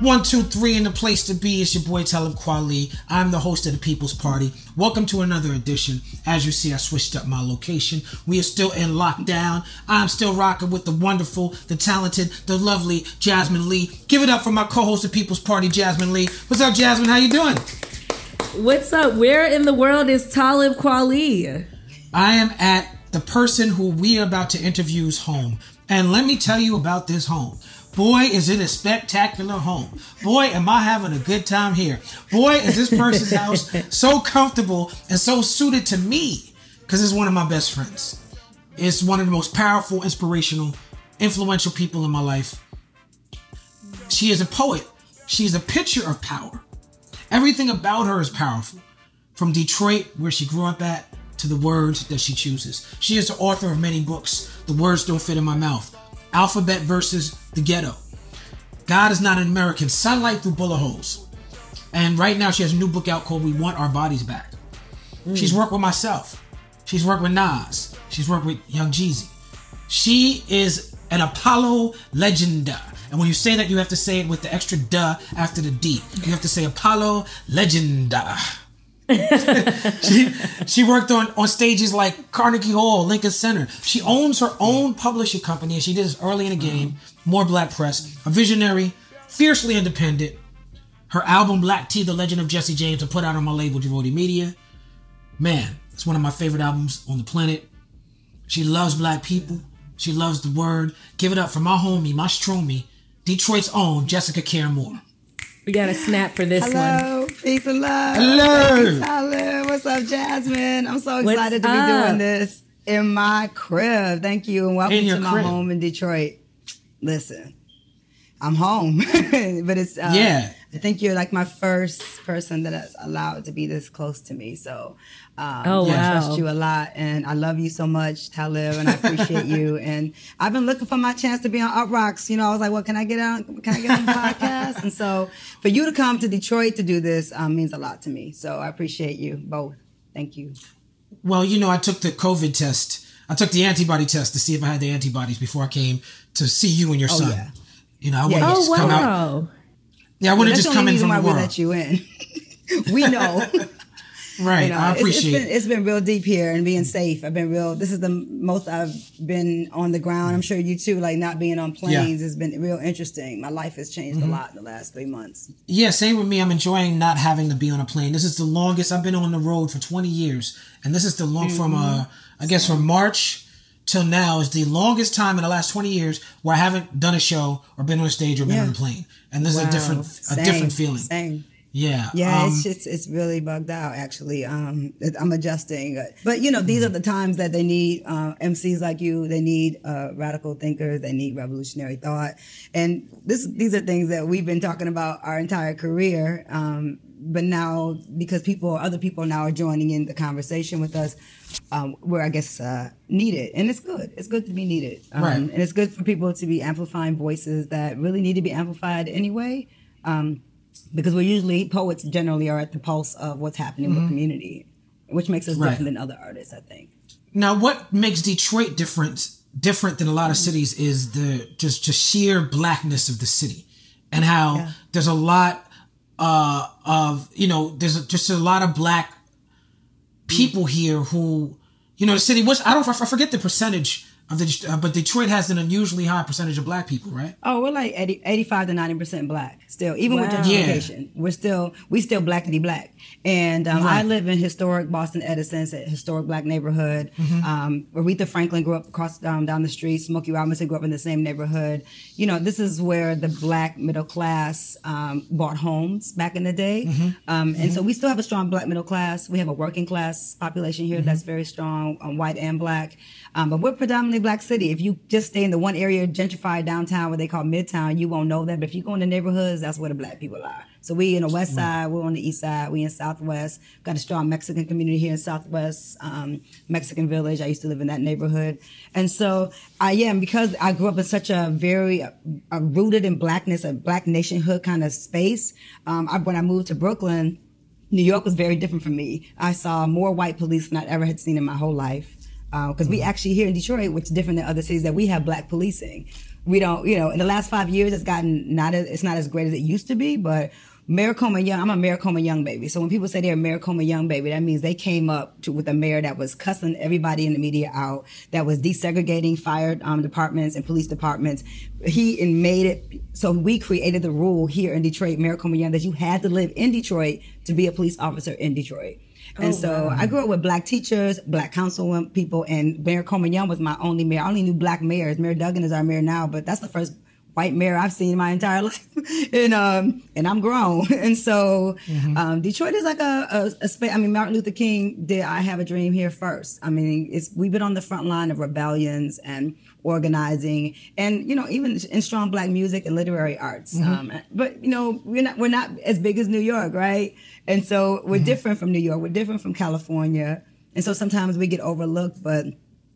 One, two, three, and the place to be is your boy Talib Kweli. I'm the host of the People's Party. Welcome to another edition. As you see, I switched up my location. We are still in lockdown. I'm still rocking with the wonderful, the talented, the lovely Jasmine Lee. Give it up for my co-host of People's Party, Jasmine Lee. What's up, Jasmine? How you doing? What's up? Where in the world is Talib Kweli? I am at the person who we are about to interview's home. And let me tell you about this home. Boy, is it a spectacular home. Boy, am I having a good time here. Boy, is this person's house so comfortable and so suited to me because it's one of my best friends. It's one of the most powerful, inspirational, influential people in my life. She is a poet. She is a picture of power. Everything about her is powerful. From Detroit, where she grew up at, to the words that she chooses. She is the author of many books. The words don't fit in my mouth. Alphabet versus the ghetto. God is not an American. Sunlight through bullet holes. And right now she has a new book out called We Want Our Bodies Back. She's worked with myself. She's worked with Nas. She's worked with Young Jeezy. She is an Apollo legend. And when you say that, you have to say it with the extra duh after the D. You have to say Apollo legend. She she worked on on stages like Carnegie Hall, Lincoln Center. She owns her own publishing company, and she did this early in the game. More Black Press, a visionary, fiercely independent. Her album Black Tea, The Legend of Jesse James, and put out on my label Javotti Media. Man, it's one of my favorite albums on the planet. She loves black people. She loves the word. Give it up for my homie, my stromie, Detroit's own Jessica Care Moore. We got a snap for this one. Hello, peace and love. Hello. Thank Tyler. What's up, Jasmine? I'm so What's excited to be up? doing this in my crib. Thank you, and welcome to my crib. home in Detroit. Listen, I'm home, but it's uh, Yeah. I think you're like my first person that is allowed to be this close to me. So, um, Oh, I wow. trust you a lot, and I love you so much, Talib, and I appreciate you. And I've been looking for my chance to be on Uproxx. You know, I was like, well, can I get on? Can I get on the podcast? And so, for you to come to Detroit to do this um, means a lot to me. So I appreciate you both. Thank you. Well, you know, I took the COVID test. I took the antibody test to see if I had the antibodies before I came to see you and your son. yeah. You know, I wouldn't yeah. just Oh come out. Yeah, I wouldn't just come in from why the we let you in. we know. Right. You know, I appreciate it's been, it's been real deep here and being safe. I've been real. This is the most I've been on the ground. I'm sure you too. Like not being on planes Yeah. Mm-hmm. has been real interesting. My life has changed a lot in the last three months. Yeah, same with me. I'm enjoying not having to be on a plane. This is the longest I've been on the road for 20 years, and this is the long from uh, I guess from March till now is the longest time in the last 20 years where I haven't done a show or been on a stage or been Yeah. on a plane, and this is a different a Same, different feeling. Same. Yeah. Yeah, um, it's just it's really bugged out. Actually, um, I'm adjusting, but you know, these are the times that they need uh, MCs like you. They need uh, radical thinkers. They need revolutionary thought, and this these are things that we've been talking about our entire career. Um, but now, because people, other people now are joining in the conversation with us, um, we're I guess uh, needed, and it's good. It's good to be needed, um, Right. and it's good for people to be amplifying voices that really need to be amplified anyway. Um, because we're usually poets generally are at the pulse of what's happening with the community, which makes us Mm-hmm. Right. different than other artists, I think. Now, what makes Detroit different different than a lot of cities is the just just sheer blackness of the city, and how Yeah. there's a lot uh, of you know there's just a lot of black people here who you know the city. was I don't I forget the percentage of the, uh, but Detroit has an unusually high percentage of black people, right? Oh, we're like 80, 85 to 90% black still. Even with Wow. gentrification, we're still, we still blackity black. And um, I live in historic Boston Edison's a historic black neighborhood. Mm-hmm. Um, Aretha Franklin grew up across um, down the street. Smokey Robinson grew up in the same neighborhood. You know, this is where the black middle class um, bought homes back in the day. Mm-hmm. Um, and so we still have a strong black middle class. We have a working class population here Mm-hmm. that's very strong, um, white and black. Um, but we're predominantly predominantly black city. If you just stay in the one area gentrified downtown, what they call Midtown, you won't know that. But if you go in the neighborhoods, that's where the black people are. So we in the west side, we're on the east side, we in southwest. Got a strong Mexican community here in southwest, um, Mexican village. I used to live in that neighborhood. And so I am, because I grew up in such a very uh, uh, rooted in blackness, a black nationhood kind of space. Um, I, when I moved to Brooklyn, New York was very different for me. I saw more white police than I ever had seen in my whole life. Because we actually here in Detroit, which is different than other cities, that we have black policing. We don't, you know, in the last five years, it's gotten not as, it's not as great as it used to be, but Mayor Coleman Young, I'm a Mayor Coleman Young baby. So when people say they're a Mayor Coleman Young baby, that means they came up to, with a mayor that was cussing everybody in the media out, that was desegregating fire um, departments and police departments. He and made it so we created the rule here in Detroit, Mayor Coleman Young, that you had to live in Detroit to be a police officer in Detroit. And so I grew up with black teachers, black council people, and Mayor Coleman Young was my only mayor. I only knew black mayors. Mayor Duggan is our mayor now, but that's the first white mayor I've seen in my entire life. and um and I'm grown. And so um Detroit is like a, a, a space. I mean, Martin Luther King did I Have a Dream here first. I mean, it's we've been on the front line of rebellions and organizing and you know even in strong black music and literary arts um, but you know we're not we're not as big as new york right and so we're different from new york we're different from california and so sometimes we get overlooked but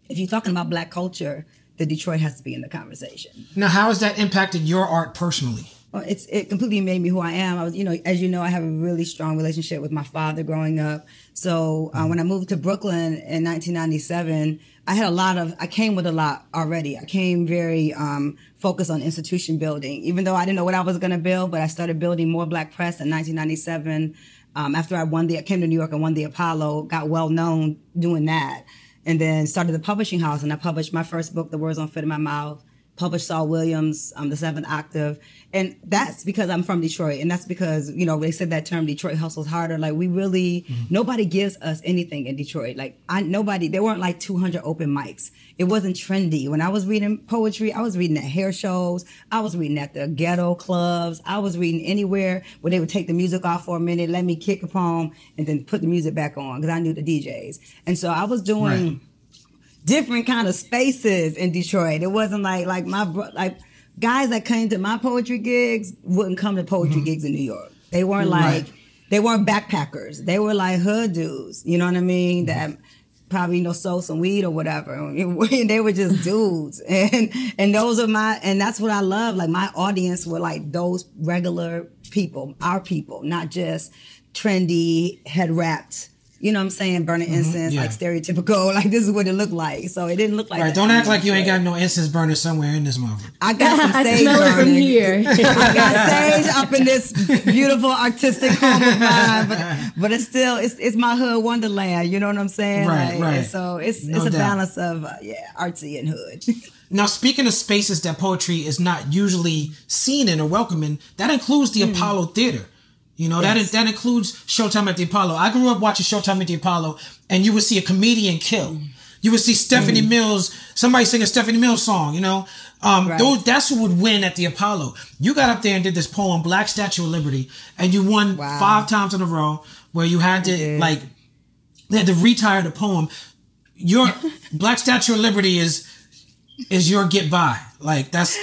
if you're talking about black culture the detroit has to be in the conversation Now, how has that impacted your art personally? well, it's it completely made me who I am. I was, you know, as you know, I have a really strong relationship with my father growing up. So uh, when I moved to Brooklyn in 1997, I had a lot of. I came with a lot already. I came very um, focused on institution building, even though I didn't know what I was going to build. But I started building more Black Press in 1997. Um, after I won the, I came to New York and won the Apollo, got well known doing that, and then started the publishing house. And I published my first book, The Words Don't Fit in My Mouth published Saul Williams, um, the seventh octave. And that's because I'm from Detroit. And that's because, you know, they said that term, Detroit hustles harder. Like we really, nobody gives us anything in Detroit. Like I, nobody, there weren't like 200 open mics. It wasn't trendy. When I was reading poetry, I was reading at hair shows. I was reading at the ghetto clubs. I was reading anywhere where they would take the music off for a minute, let me kick a poem and then put the music back on because I knew the DJs. And so I was doing, Right. Different kind of spaces in Detroit. It wasn't like like my bro- like guys that came to my poetry gigs wouldn't come to poetry mm-hmm. gigs in New York. They weren't like Right. they weren't backpackers. They were like hood dudes. You know what I mean? Mm-hmm. That probably you know sold some weed or whatever. they were just dudes, and and those are my and that's what I love. Like my audience were like those regular people, our people, not just trendy head wrapped. You know what I'm saying? Burning incense, yeah. like stereotypical. Like this is what it looked like. So it didn't look like. Right, that don't act like you ain't got no incense burner somewhere in this mother. I got some I sage smell it from here. I got sage up in this beautiful artistic home of mine, but but it's still it's it's my hood wonderland. You know what I'm saying? Right, Like, right. So it's No it's a doubt. balance of uh, yeah, artsy and hood. Now, speaking of spaces that poetry is not usually seen in or welcoming, that includes the Apollo Theater. You know, that Yes. that includes Showtime at the Apollo. I grew up watching Showtime at the Apollo, and you would see a comedian kill. You would see Stephanie Mills, somebody sing a Stephanie Mills song, you know? Um, Right. those, that's who would win at the Apollo. You got up there and did this poem, Black Statue of Liberty, and you won Wow. five times in a row where you had to, like, they had to retire the poem. Your Black Statue of Liberty is is your get by. Like that's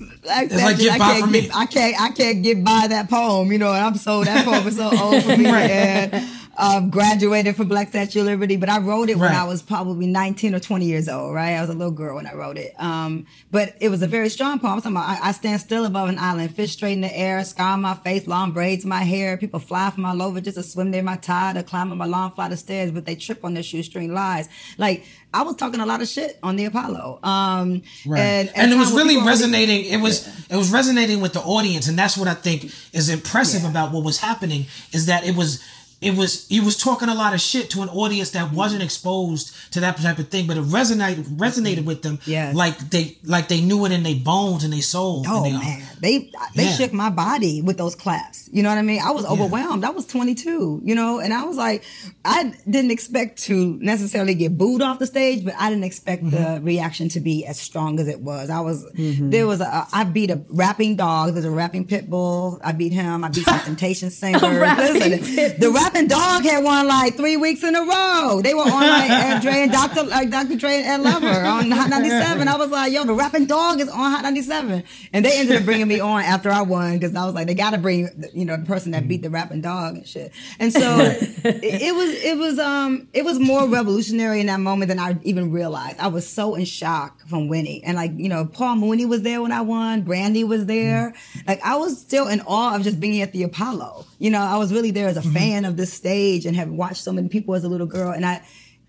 like, It's like get I can't get, me. I can't I can't get by that poem, you know, and I'm so that poem is so old for me. Right. And um, graduated from Black Statue of Liberty, but I wrote it when I was probably 19 or 20 years old, right? I was a little girl when I wrote it. Um, but it was a very strong poem. I'm talking about I, I stand still above an island, fish straight in the air, scar on my face, long braids my hair. People fly from all over just to swim near my tide or climb up my long flight of stairs, but they trip on their shoestring lies. Like I was talking a lot of shit on the Apollo. Um, Right. and, And, at it was really people already- resonating. It was it was resonating with the audience, and that's what I think is impressive about what was happening is that it was it was he was talking a lot of shit to an audience that wasn't exposed to that type of thing, but it resonated resonated with them. Yeah, like they like they knew it in their bones and their soul. Oh and they, man, they they Yeah. shook my body with those claps. You know what I mean? I was overwhelmed. I was 22, you know, and I was like, I didn't expect to necessarily get booed off the stage, but I didn't expect Mm-hmm. the reaction to be as strong as it was. I was there was a I beat a rapping dog. There's a rapping pit bull. I beat him. I beat some Temptation singer. Listen, the Rapping Dog had won like three weeks in a row. They were on like Dre and Dr. like Dr. Dre and Ed Lover on Hot 97. I was like, yo, the Rapping Dog is on Hot 97. And they ended up bringing me on after I won because I was like, they got to bring, you know, the person that beat the Rapping Dog and shit. And so it, it was, it was, um, it was more revolutionary in that moment than I even realized. I was so in shock from winning. And like, you know, Paul Mooney was there when I won. Brandy was there. Like I was still in awe of just being at the Apollo. You know, I was really there as a fan of this stage and have watched so many people as a little girl. And I,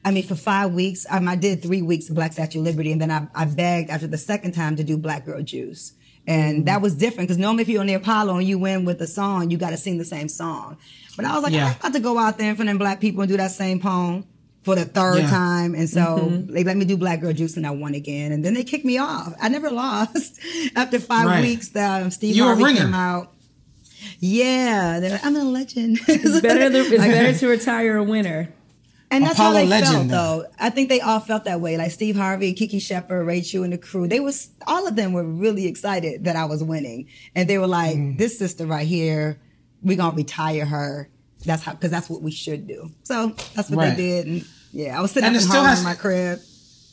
I mean, for five weeks, um, I did three weeks of Black Statue of Liberty, and then I, I begged after the second time to do Black Girl Juice. And that was different because normally if you're on the Apollo and you win with a song, you got to sing the same song. But I was like, Yeah. I'm about to go out there in front of black people and do that same poem for the third Yeah. time. And so they let me do Black Girl Juice and I won again. And then they kicked me off. I never lost. After five Right. weeks, the, um, Steve You Harvey came out. Yeah, they're like, I'm a legend. It's better, to, it's better to retire a winner. And that's Apollo how they legend felt, now. though. I think they all felt that way. Like Steve Harvey, Kiki Shepard, Ray Chew, and the crew. They was all of them were really excited that I was winning, and they were like, Mm. "This sister right here, we gonna retire her. That's how, because that's what we should do." So that's what Right. they did, and yeah, I was sitting And up it in still has- in my crib.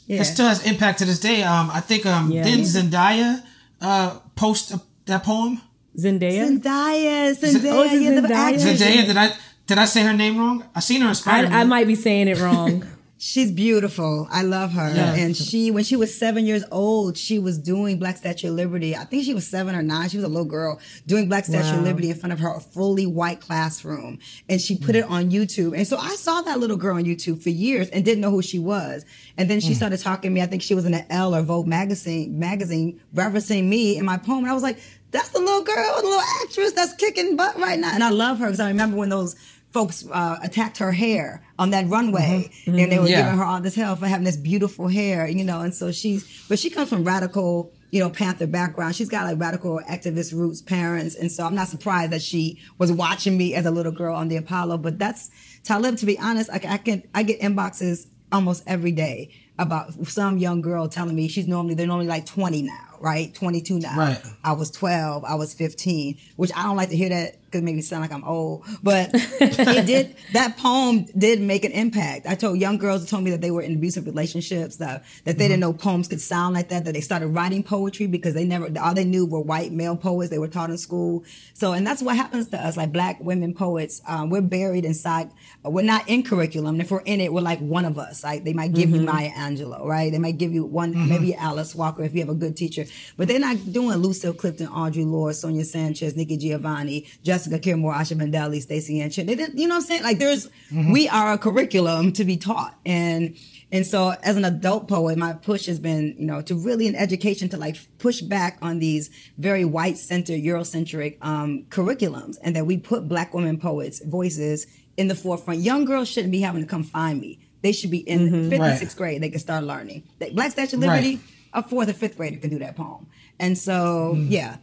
Yeah, It still has impact to this day. Um, I think um, Yeah. didn't Zendaya uh, post uh, that poem? Zendaya? Zendaya, oh, Zendaya, oh, yeah, the Zendaya? actress. Zendaya, did I did I say her name wrong? I seen her in Spider I, I might be saying it wrong. She's beautiful. I love her. Yeah. And she, when she was seven years old, she was doing Black Statue of Liberty. I think she was seven or nine. She was a little girl doing Black Statue of Liberty in front of her fully white classroom. And she put it mm. on YouTube. And so I saw that little girl on YouTube for years and didn't know who she was. And then she mm. started talking to me. I think she was in an Elle or Vogue magazine, magazine referencing me in my poem. And I was like, that's the little girl, the little actress that's kicking butt right now. And I love her because I remember when those folks uh, attacked her hair on that runway and they were Yeah. giving her all this hell for having this beautiful hair, you know. And so she's, but she comes from radical, you know, Panther background. She's got like radical activist roots, parents, and so I'm not surprised that she was watching me as a little girl on the Apollo. But that's Talib. To be honest, I, I can I get inboxes almost every day about some young girl telling me she's normally they're normally like 20 now, right? 22 now. Right. I was 12, I was 15, which I don't like to hear that because me sound like I'm old. But it did, that poem did make an impact. I told young girls who told me that they were in abusive relationships, that, that they didn't mm-hmm. know poems could sound like that, that they started writing poetry because they never, all they knew were white male poets they were taught in school. So, and that's what happens to us, like black women poets. Um, we're buried inside, we're not in curriculum. If we're in it, we're like one of us. Like they might give you mm-hmm. Maya Angelou, right? They might give you one, mm-hmm. maybe Alice Walker if you have a good teacher, but they're not doing Lucille Clifton, Audre Lorde, Sonia Sanchez, Nikki Giovanni, Jessica Care Moore, Asha Bandele, Stacey Ann Chin. They didn't, you know what I'm saying? Like there's, mm-hmm. we are a curriculum to be taught. And, and so as an adult poet, my push has been, you know, to really in education to like push back on these very white center, Eurocentric, um, curriculums and that we put black women poets voices in the forefront. Young girls shouldn't be having to come find me. They should be in mm-hmm. fifth and sixth grade. They can start learning. Black Statue of Liberty, Right. a fourth or fifth grader can do that poem. And so, mm-hmm. yeah.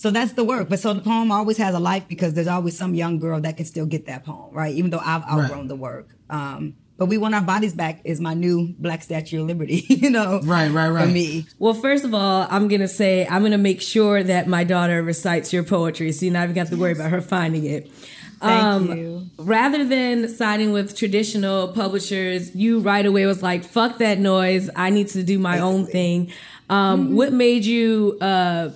So that's the work. But so the poem always has a life because there's always some young girl that can still get that poem, right? Even though I've outgrown the work. Um, but we want our bodies back is my new Black Statue of Liberty, you know? Right, right, right. For me. Well, first of all, I'm gonna say I'm gonna make sure that my daughter recites your poetry, so you not even have to worry about her finding it. Um, Thank you. Rather than signing with traditional publishers, you right away was like, "Fuck that noise! I need to do my own thing." Um, What made you? Uh,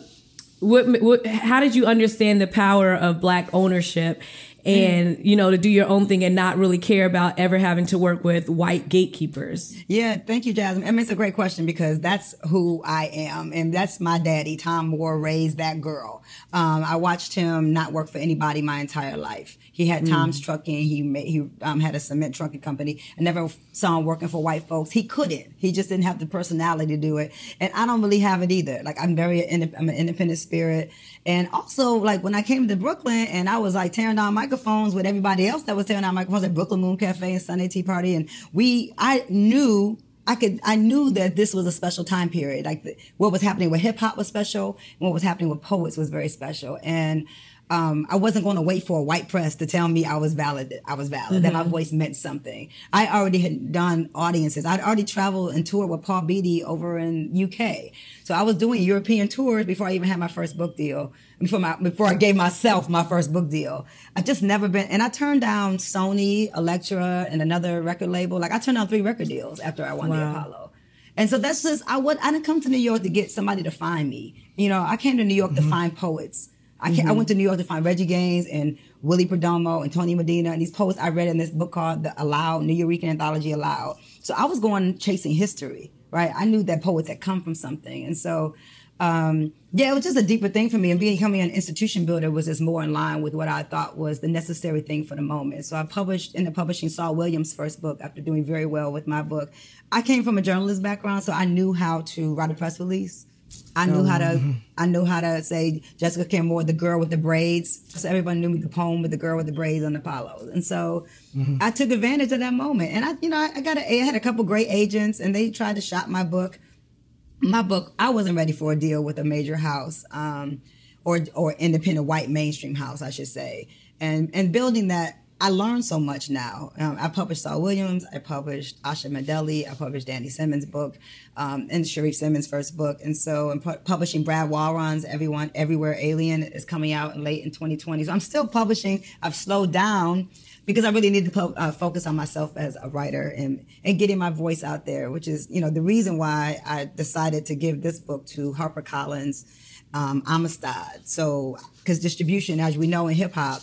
what, what? How did you understand the power of black ownership? And you know to do your own thing and not really care about ever having to work with white gatekeepers. Yeah, thank you, Jasmine. I mean, it's a great question because that's who I am, and that's my daddy. Tom Moore raised that girl. Um, I watched him not work for anybody my entire life. He had Tom's Trucking. He made, he um, had a cement trucking company. I never saw him working for white folks. He couldn't. He just didn't have the personality to do it, and I don't really have it either. Like I'm very, I'm an independent spirit, and also like when I came to Brooklyn and I was like tearing down microphones with everybody else that was tearing down microphones at Brooklyn Moon Cafe and Sunday Tea Party, and we, I knew I could, I knew that this was a special time period. Like the, what was happening with hip hop was special, and what was happening with poets was very special. And um, I wasn't going to wait for a white press to tell me I was valid. I was valid. That my voice meant something. I already had done audiences. I'd already traveled and toured with Paul Beatty over in UK. So I was doing European tours before I even had my first book deal. Before my before I gave myself my first book deal. I just never been. And I turned down Sony, Elektra, and another record label. Like I turned down three record deals after I won the Apollo. And so that's just I would I didn't come to New York to get somebody to find me. You know, I came to New York to find poets. I ca I went to New York to find Reggie Gaines and Willie Perdomo and Tony Medina and these poets I read in this book called The Aloud, Nuyorican Anthology Aloud. So I was going chasing history, right? I knew that poets had come from something. And so um, yeah, it was just a deeper thing for me. And becoming an institution builder was just more in line with what I thought was the necessary thing for the moment. So I published in the publishing Saul Williams' first book after doing very well with my book. I came from a journalist background, so I knew how to write a press release. I knew how to I knew how to say Jessica Campbell, the girl with the braids. So everyone knew me the poem with the girl with the braids on Apollo. And so I took advantage of that moment. And I, you know, I, I got a, I had a couple great agents and they tried to shop my book my book, I wasn't ready for a deal with a major house, um, or or independent white mainstream house, I should say. And and building that, I learned so much now. Um, I published Saul Williams, I published Asha Bandele, I published Danny Simmons' book, um, and Sharif Simmons' first book. And so I'm pu- publishing Brad Walrond's Everyone Everywhere Alien is coming out late in 2020. So I'm still publishing. I've slowed down because I really need to po- uh, focus on myself as a writer and, and getting my voice out there, which is, you know, the reason why I decided to give this book to HarperCollins, um, Amistad. So, because distribution, as we know in hip hop,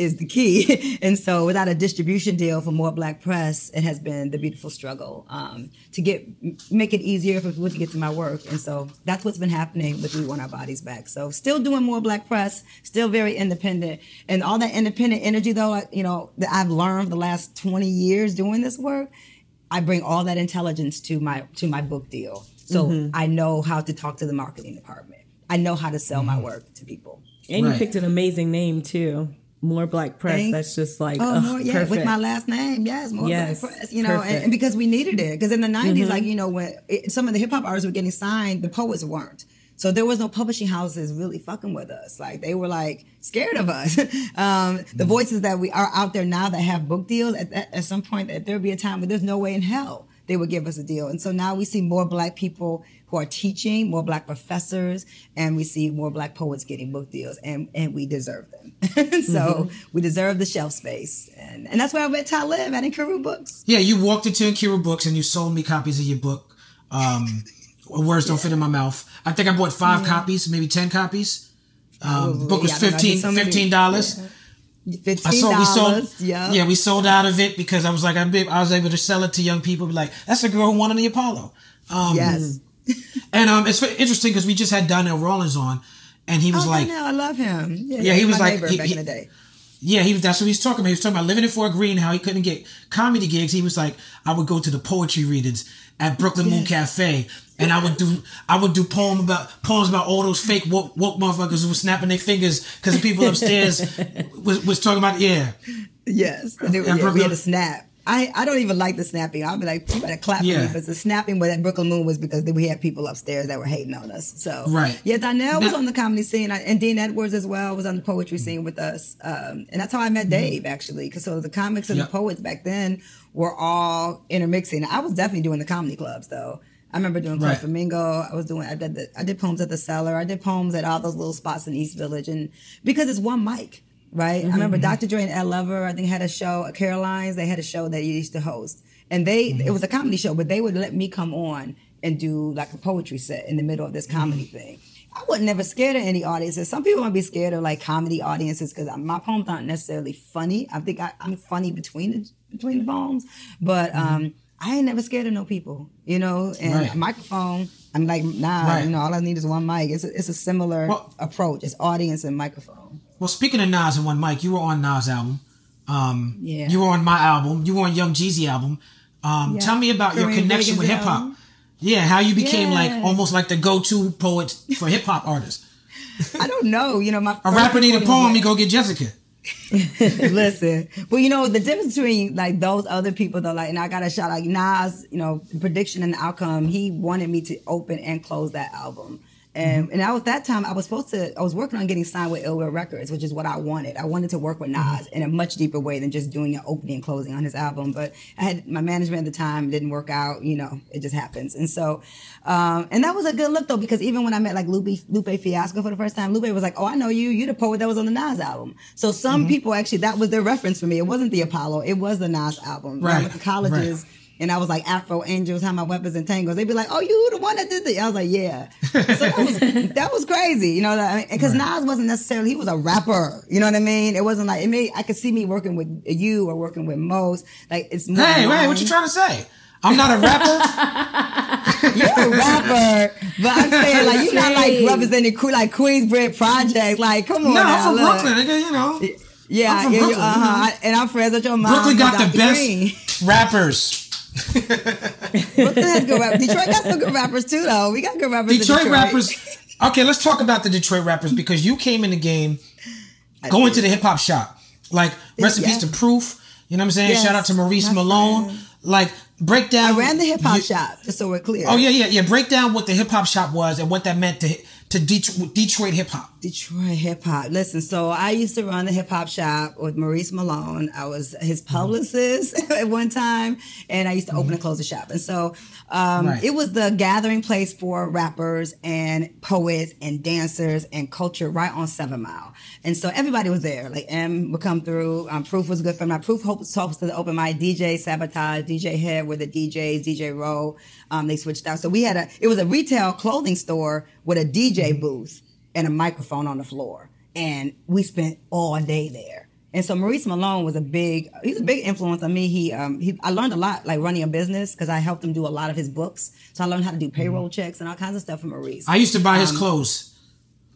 is the key. and so without a distribution deal for more black press, it has been the beautiful struggle um, to get make it easier for people to get to my work. And so that's what's been happening with We Want Our Bodies Back. So still doing more black press, still very independent. And all that independent energy though, you know, that I've learned the last 20 years doing this work, I bring all that intelligence to my to my book deal. So I know how to talk to the marketing department. I know how to sell my work to people. And you picked an amazing name too. More Black Press. Thanks. That's just like Oh, more, yeah, perfect. with my last name, yes, more Yes, Black press, you know, and, and because we needed it, because in the 90s like you know, when it, some of the hip hop artists were getting signed, the poets weren't. So there was no publishing houses really fucking with us. Like they were like scared of us. um, the voices that we are out there now that have book deals at, at, at some point, that there'll be a time where there's no way in hell they would give us a deal. And so now we see more black people who are teaching, more black professors, and we see more black poets getting book deals, and, and we deserve them. so we deserve the shelf space. And, and that's where I met Talib at Nkiru Books. Yeah, you walked into Nkiru Books and you sold me copies of your book. Um, words don't fit in my mouth. I think I bought five copies, maybe ten copies. Um, the book was Yeah, I don't know, I did 15 so $15. dollars. $15. I sold, we sold, yeah. yeah, we sold out of it because I was like, I'm I was able to sell it to young people. Be like, that's the girl who won on the Apollo. Um, Yes. And um, it's interesting because we just had Donnell Rawlings on, and he was oh, like, Donnell, I love him. Yeah, Yeah, he was like- he- back he- in the day. Yeah, he was. That's what he was talking about. He was talking about living in Fort Greene, how he couldn't get comedy gigs. He was like, I would go to the poetry readings at Brooklyn Moon Cafe, and I would do, I would do poem about poems about all those fake woke, woke motherfuckers who were snapping their fingers because the people upstairs was, was talking about yeah, Yes, and it- Yeah, yeah, we had a snap. I, I don't even like the snapping. I'll be like, you better clap Yeah. for me. But the snapping with that Brooklyn Moon was because we had people upstairs that were hating on us. So Right. yeah, Donnell was on the comedy scene, and Dean Edwards as well was on the poetry scene with us. Um, and that's how I met Dave actually, because so the comics and Yep. the poets back then were all intermixing. I was definitely doing the comedy clubs though. I remember doing Right. Flamingo. I was doing I did the, I did poems at the cellar. I did poems at all those little spots in East Village, and because it's one mic, right? I remember mm-hmm. Dr. Dre and Ed Lover. I think had a show at Caroline's. They had a show that you used to host, and they mm-hmm. it was a comedy show, but they would let me come on and do like a poetry set in the middle of this mm-hmm. comedy thing. I wasn't never scared of any audiences. Some people might be scared of like comedy audiences because my poems aren't necessarily funny. I think I, I'm funny between the between the poems, but um, I ain't never scared of no people, you know. And Right. a microphone, I'm like, nah, Right. you know, all I need is one mic. It's a, it's a similar Well- approach. It's audience and microphone. Well, speaking of Nas and one mic, you were on Nas album. Um, Yeah. You were on my album. You were on Young Jeezy album. Um, Yeah. Tell me about your Korean connection with hip hop. Yeah, how you became like almost like the go-to poet for hip hop artists. I don't know, you know, my A rapper need a poem, you go get Jessica. Listen, well, you know the difference between like those other people though, like, and I got a shout out Nas. You know, prediction and outcome. He wanted me to open and close that album, And Mm-hmm. and I was that time I was supposed to I was working on getting signed with Ill Will Records, which is what I wanted. I wanted to work with Mm-hmm. Nas in a much deeper way than just doing an opening and closing on his album. But I had my management at the time didn't work out. You know, it just happens. And so, um, and that was a good look though because even when I met like Lupe Lupe Fiasco for the first time, Lupe was like, "Oh, I know you. You the poet that was on the Nas album." So some Mm-hmm. people actually that was their reference for me. It wasn't the Apollo. It was the Nas album. Right, went to colleges. And I was like Afro Angels, how my weapons and tangles. They'd be like, "Oh, you the one that did the?" I was like, "Yeah." So that was, that was crazy, you know. Because Nas wasn't necessarily he was a rapper. You know what I mean? It wasn't like it made. I could see me working with you or working with most. Like it's more. Hey, wait, what you trying to say? I'm not a rapper. You're a rapper, but I'm saying like you're not like representing like Queensbridge Project. Like, come on, no, now, I'm from look. Brooklyn, nigga. You know, Yeah, yeah, Brooklyn, uh you know. huh. And I'm friends with your mom. Brooklyn got the best rappers. Brooklyn has good rappers. Detroit got some good rappers too, though. We got good rappers. in Detroit rappers. Okay, let's talk about the Detroit rappers because you came in the game going to the hip hop shop. Like rest in Yeah. peace to Proof. You know what I'm saying? Yes, Shout out to Maurice Malone. friend. Like break down. I ran the hip hop you- shop, just so we're clear. Oh yeah, yeah, yeah. Break down what the hip hop shop was and what that meant to to Detroit, Detroit hip hop. Detroit hip hop. Listen, so I used to run the hip hop shop with Maurice Malone. I was his Mm-hmm. publicist at one time, and I used to open and close the shop. And so um, Right. it was the gathering place for rappers and poets and dancers and culture right on Seven Mile. And so everybody was there. Like M would come through. Um, Proof was good friend. My Proof hopes talks to the open mic. DJ Sabotage, DJ Head were the DJs. DJ Rowe. Um, they switched out. So we had a. It was a retail clothing store with a DJ booth and a microphone on the floor. And we spent all day there. And so Maurice Malone was a big, he's a big influence on me. He, um, he, I learned a lot like running a business because I helped him do a lot of his books. So I learned how to do payroll checks and all kinds of stuff from Maurice. I used to buy Um, his clothes.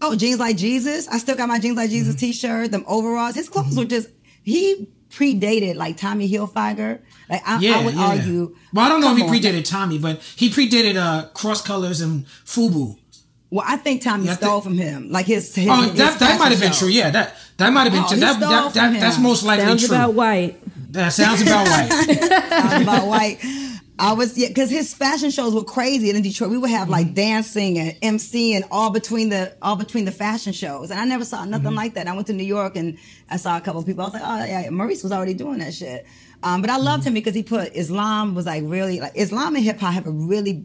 oh, jeans like Jesus. I still got my jeans like Mm-hmm. Jesus t-shirt, them overalls. His clothes were just, he predated like Tommy Hilfiger. Like I, Yeah, I would yeah. argue. Well, I don't know if he come on. predated Tommy, but he predated uh Cross Colors and Fubu. Well, I think Tommy Yeah, stole think- from him. Like his, his Oh, his that that might have been true. Yeah, that that might have been Oh, true. he That, stole that, that from that's most likely Sounds true. about white. That sounds about right. Sounds about white. I was yeah, because his fashion shows were crazy and in Detroit. We would have like Mm-hmm. dancing and MC and all between the all between the fashion shows, and I never saw nothing Mm-hmm. like that. I went to New York and I saw a couple of people. I was like, oh yeah, Maurice was already doing that shit. Um, but I loved Mm-hmm. him because he put Islam was like really like Islam and hip hop have a really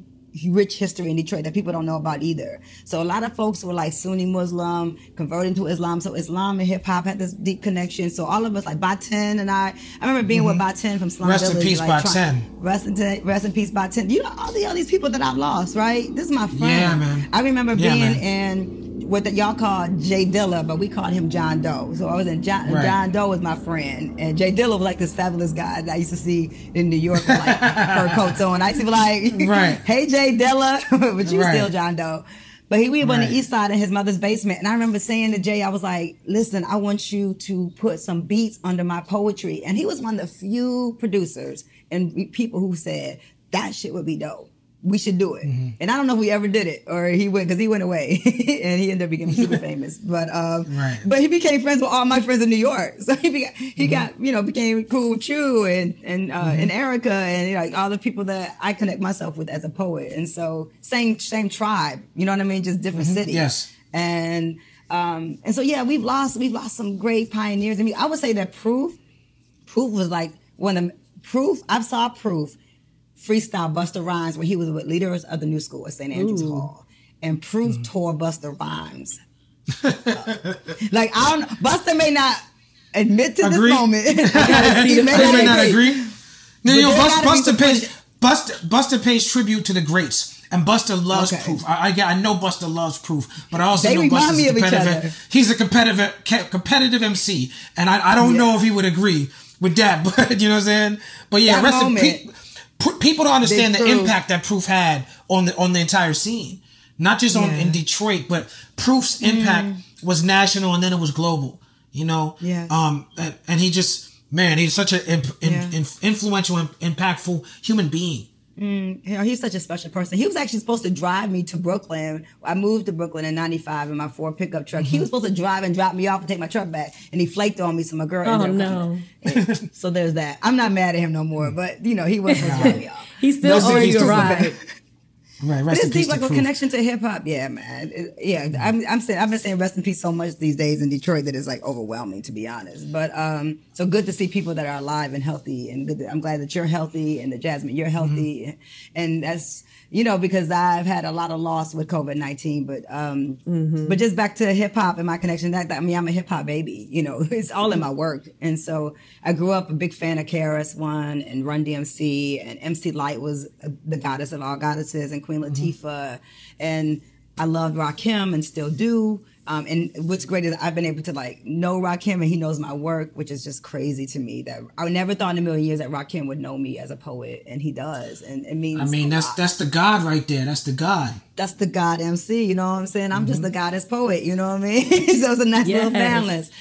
rich history in Detroit that people don't know about either. So a lot of folks were like Sunni Muslim, converting to Islam. So Islam and hip hop had this deep connection. So all of us, like Baatin and I, I remember being with Baatin from Slum Mm-hmm. Rest in Village. peace, like, Baatin. trying- Rest in, rest in peace, Baatin. You know all, the, all these people that I've lost, right? This is my friend. Yeah, man. I remember Yeah, being man. in what the, y'all call Jay Dilla, but we called him John Doe. So I was in John, Right. John Doe was my friend, and Jay Dilla was like this fabulous guy that I used to see in New York with like fur coats on. I used to be like, Right. "Hey Jay Dilla," but you Right. still John Doe. But he we were on the east side in his mother's basement, and I remember saying to Jay, I was like, "Listen, I want you to put some beats under my poetry." And he was one of the few producers and people who said that shit would be dope. We should do it. Mm-hmm. And I don't know if we ever did it or he went because he went away and he ended up becoming super famous. But um, Right. but he became friends with all my friends in New York. So he beca- he Mm-hmm. got you know became cool with Chu and and uh, and Erica and you know, like all the people that I connect myself with as a poet. And so same same tribe. You know what I mean? Just different cities. Mm-hmm. Yes. And um and so yeah, we've lost we've lost some great pioneers. I mean, I would say that proof proof was like one of the proof. I've saw proof freestyle Busta Rhymes when he was with leaders of the new school at St. Andrews Hall. And Proof Mm-hmm. tore Busta Rhymes. like I don't Busta may not admit to Agree. this moment. he may They may not agree. No, you know, there Busta, gotta be Busta pays Busta Busta pays tribute to the greats, and Busta loves Okay. proof. I, I get, I know Busta loves proof, but I also They know Busta's competitive. He's a competitive competitive MC, and I, I don't know if he would agree with that, but you know what I'm saying. But yeah, That rest in moment. People don't understand the Proof. impact that proof had on the on the entire scene, not just on Yeah. Mm. in Detroit, but proof's impact was national, and then it was global. You know, yeah. um, and, and he just man, he's such an imp, Yeah. in- influential, and impactful human being. You know, he's such a special person. He was actually supposed to drive me to Brooklyn. I moved to Brooklyn in '95 in my Ford pickup truck. Mm-hmm. He was supposed to drive and drop me off and take my truck back, and he flaked on me. So my girl. Oh, no. so there's that. I'm not mad at him no more, but you know he was supposed to drive me off. He still owes you a ride. Right, But rest it's in deep to like a connection to hip hop. Yeah, man. It- yeah, I'm, I'm saying I've been saying rest in peace so much these days in Detroit that it's like overwhelming to be honest. But um, so good to see people that are alive and healthy, and good. That, I'm glad that you're healthy and that Jasmine, you're healthy, Mm-hmm. and that's you know because I've had a lot of loss with COVID nineteen. But um, Mm-hmm. but just back to hip hop and my connection. That, that I mean, I'm a hip hop baby. You know, it's all in my work, and so I grew up a big fan of KRS One and Run DMC, and MC Lyte was uh, the goddess of all goddesses, and Queen Latifah, and I loved Rakim and still do. Um, and what's great is I've been able to like know Rakim and he knows my work, which is just crazy to me. That I never thought in a million years that Rakim would know me as a poet, and he does, and it means. I mean, that's lot that's the God right there. That's the God. that's the God MC. You know what I'm saying? I'm Mm-hmm. just the goddess poet. You know what I mean? so it's a nice little Yes. balance.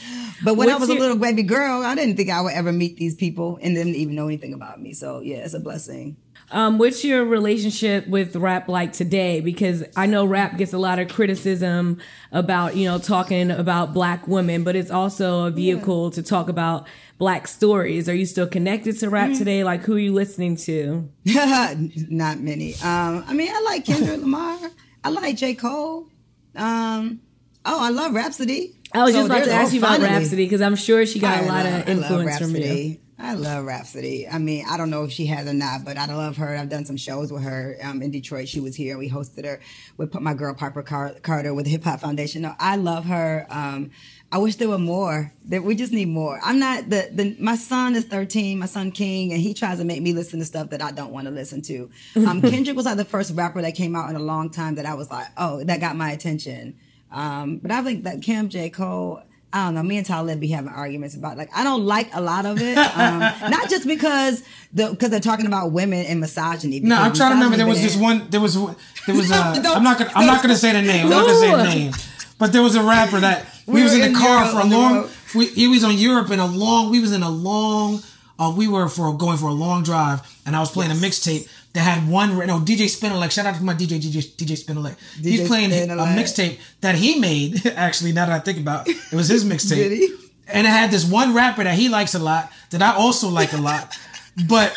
But when I was your- a little baby girl, I didn't think I would ever meet these people and didn't even know anything about me. So yeah, it's a blessing. Um, what's your relationship with rap like today? Because I know rap gets a lot of criticism about, you know, talking about black women, but it's also a vehicle to talk about black stories. Are you still connected to rap Mm-hmm. today? Like, who are you listening to? Not many. Um, I mean, I like Kendrick Lamar. I like J. Cole. Um, oh, I love Rapsody. I was So just about to ask you about. Rapsody because I'm sure she got a I lot love- of influence from you. I love Rapsody. I mean, I don't know if she has or not, but I love her. I've done some shows with her um, in Detroit. She was here. We hosted her with my girl Piper Car- Carter with the Hip Hop Foundation. No, I love her. Um, I wish there were more. That we just need more. I'm not the the. My son is 13. My son King, and he tries to make me listen to stuff that I don't want to listen to. Um, Kendrick was like the first rapper that came out in a long time that I was like, oh, that got my attention. Um, but I think that Kim J Cole. I don't know. Me and Talib be having arguments about like I don't like a lot of it. Um, not just because the because they're talking about women and misogyny. No, I'm trying to remember. There was this one. There was one- there was. Uh, I'm not gonna. I'm not gonna say the name. I'm not gonna say the name. But there was a rapper that we, We was in the car Europe for a long. We, he was on Europe in a long. We was in a long. Uh, we were for going for a long drive, and I was playing a mixtape that had one. No, DJ Spinelli. Shout out to my DJ, DJ, DJ Spinelli. He's DJ playing a mixtape that he made. Actually, now that I think about, it, it was his mixtape. And it had this one rapper that he likes a lot that I also like a lot, but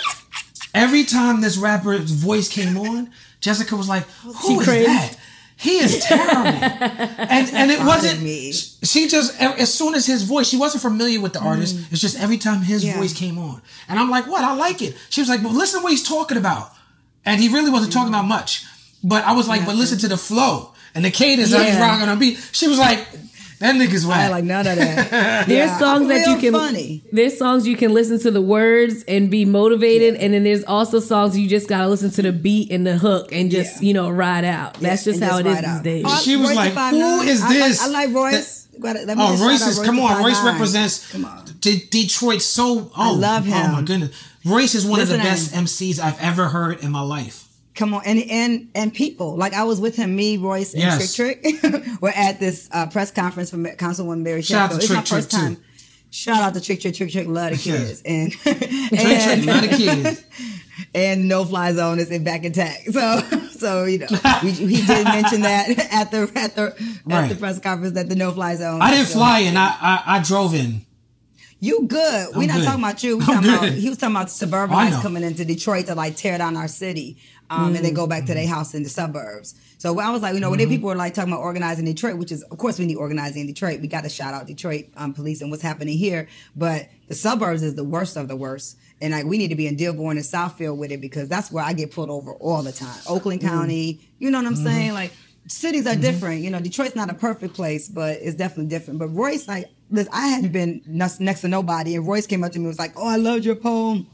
every time this rapper's voice came on, Jessica was like, "Who is that? He is terrible." and and it wasn't. me. She just as soon as his voice, she wasn't familiar with the artist. It's just every time his Mm. Yeah. voice came on, and I'm like, "What? I like it." She was like, "But listen to what he's talking about," and he really wasn't talking about much. But I was like, "But listen to the flow and the cadence that he's Yeah. rocking on beat." She was like, "That nigga's I whack." like none of that. There's Yeah, songs that you can funny. there's songs you can listen to the words and be motivated, and then there's also songs you just gotta listen to the beat and the hook and just Yeah. you know ride out. That's Yeah, just and how it is ride these days. Oh, She was Royce like, the Five "Who Nine. is I like- this?" I like Royce. Gotta- let me Oh, Royce shout out is come on. Royce Nine. represents Come on. De- Detroit so. Oh, love him. Oh my goodness, Royce is one of the Listen, best MCs I've ever heard in my life. Come on, and and and people like I was with him, me, Royce, and Yes. Trick Trick. We're at this uh, press conference for Councilwoman Mary Shout out Sheffield. It's my Trick Trick, first too. time. Shout out to Trick Trick Trick Trick. Love the kids and Trick Trick, and, not a kid. and no fly zone is in back intact. So so you know we, he did mention that at the at the at the press conference that the no fly zone. I didn't fly in. I, I I drove in. You good? We're not good. talking about you. We talking about he was talking about suburbanites coming into Detroit to like tear down our city, um, and then go back to their house in the suburbs. So I was like, you know, when Mm-hmm. they people were like talking about organizing Detroit, which is of course we need organizing in Detroit. We got to shout out Detroit um, police and what's happening here, but the suburbs is the worst of the worst. And like we need to be in Dearborn and Southfield with it because that's where I get pulled over all the time. Oakland County, you know what I'm Mm-hmm. saying? Like cities are different. You know, Detroit's not a perfect place, but it's definitely different. But Royce, like, I hadn't been next, to nobody, and Royce came up to me and was like, "Oh, I loved your poem."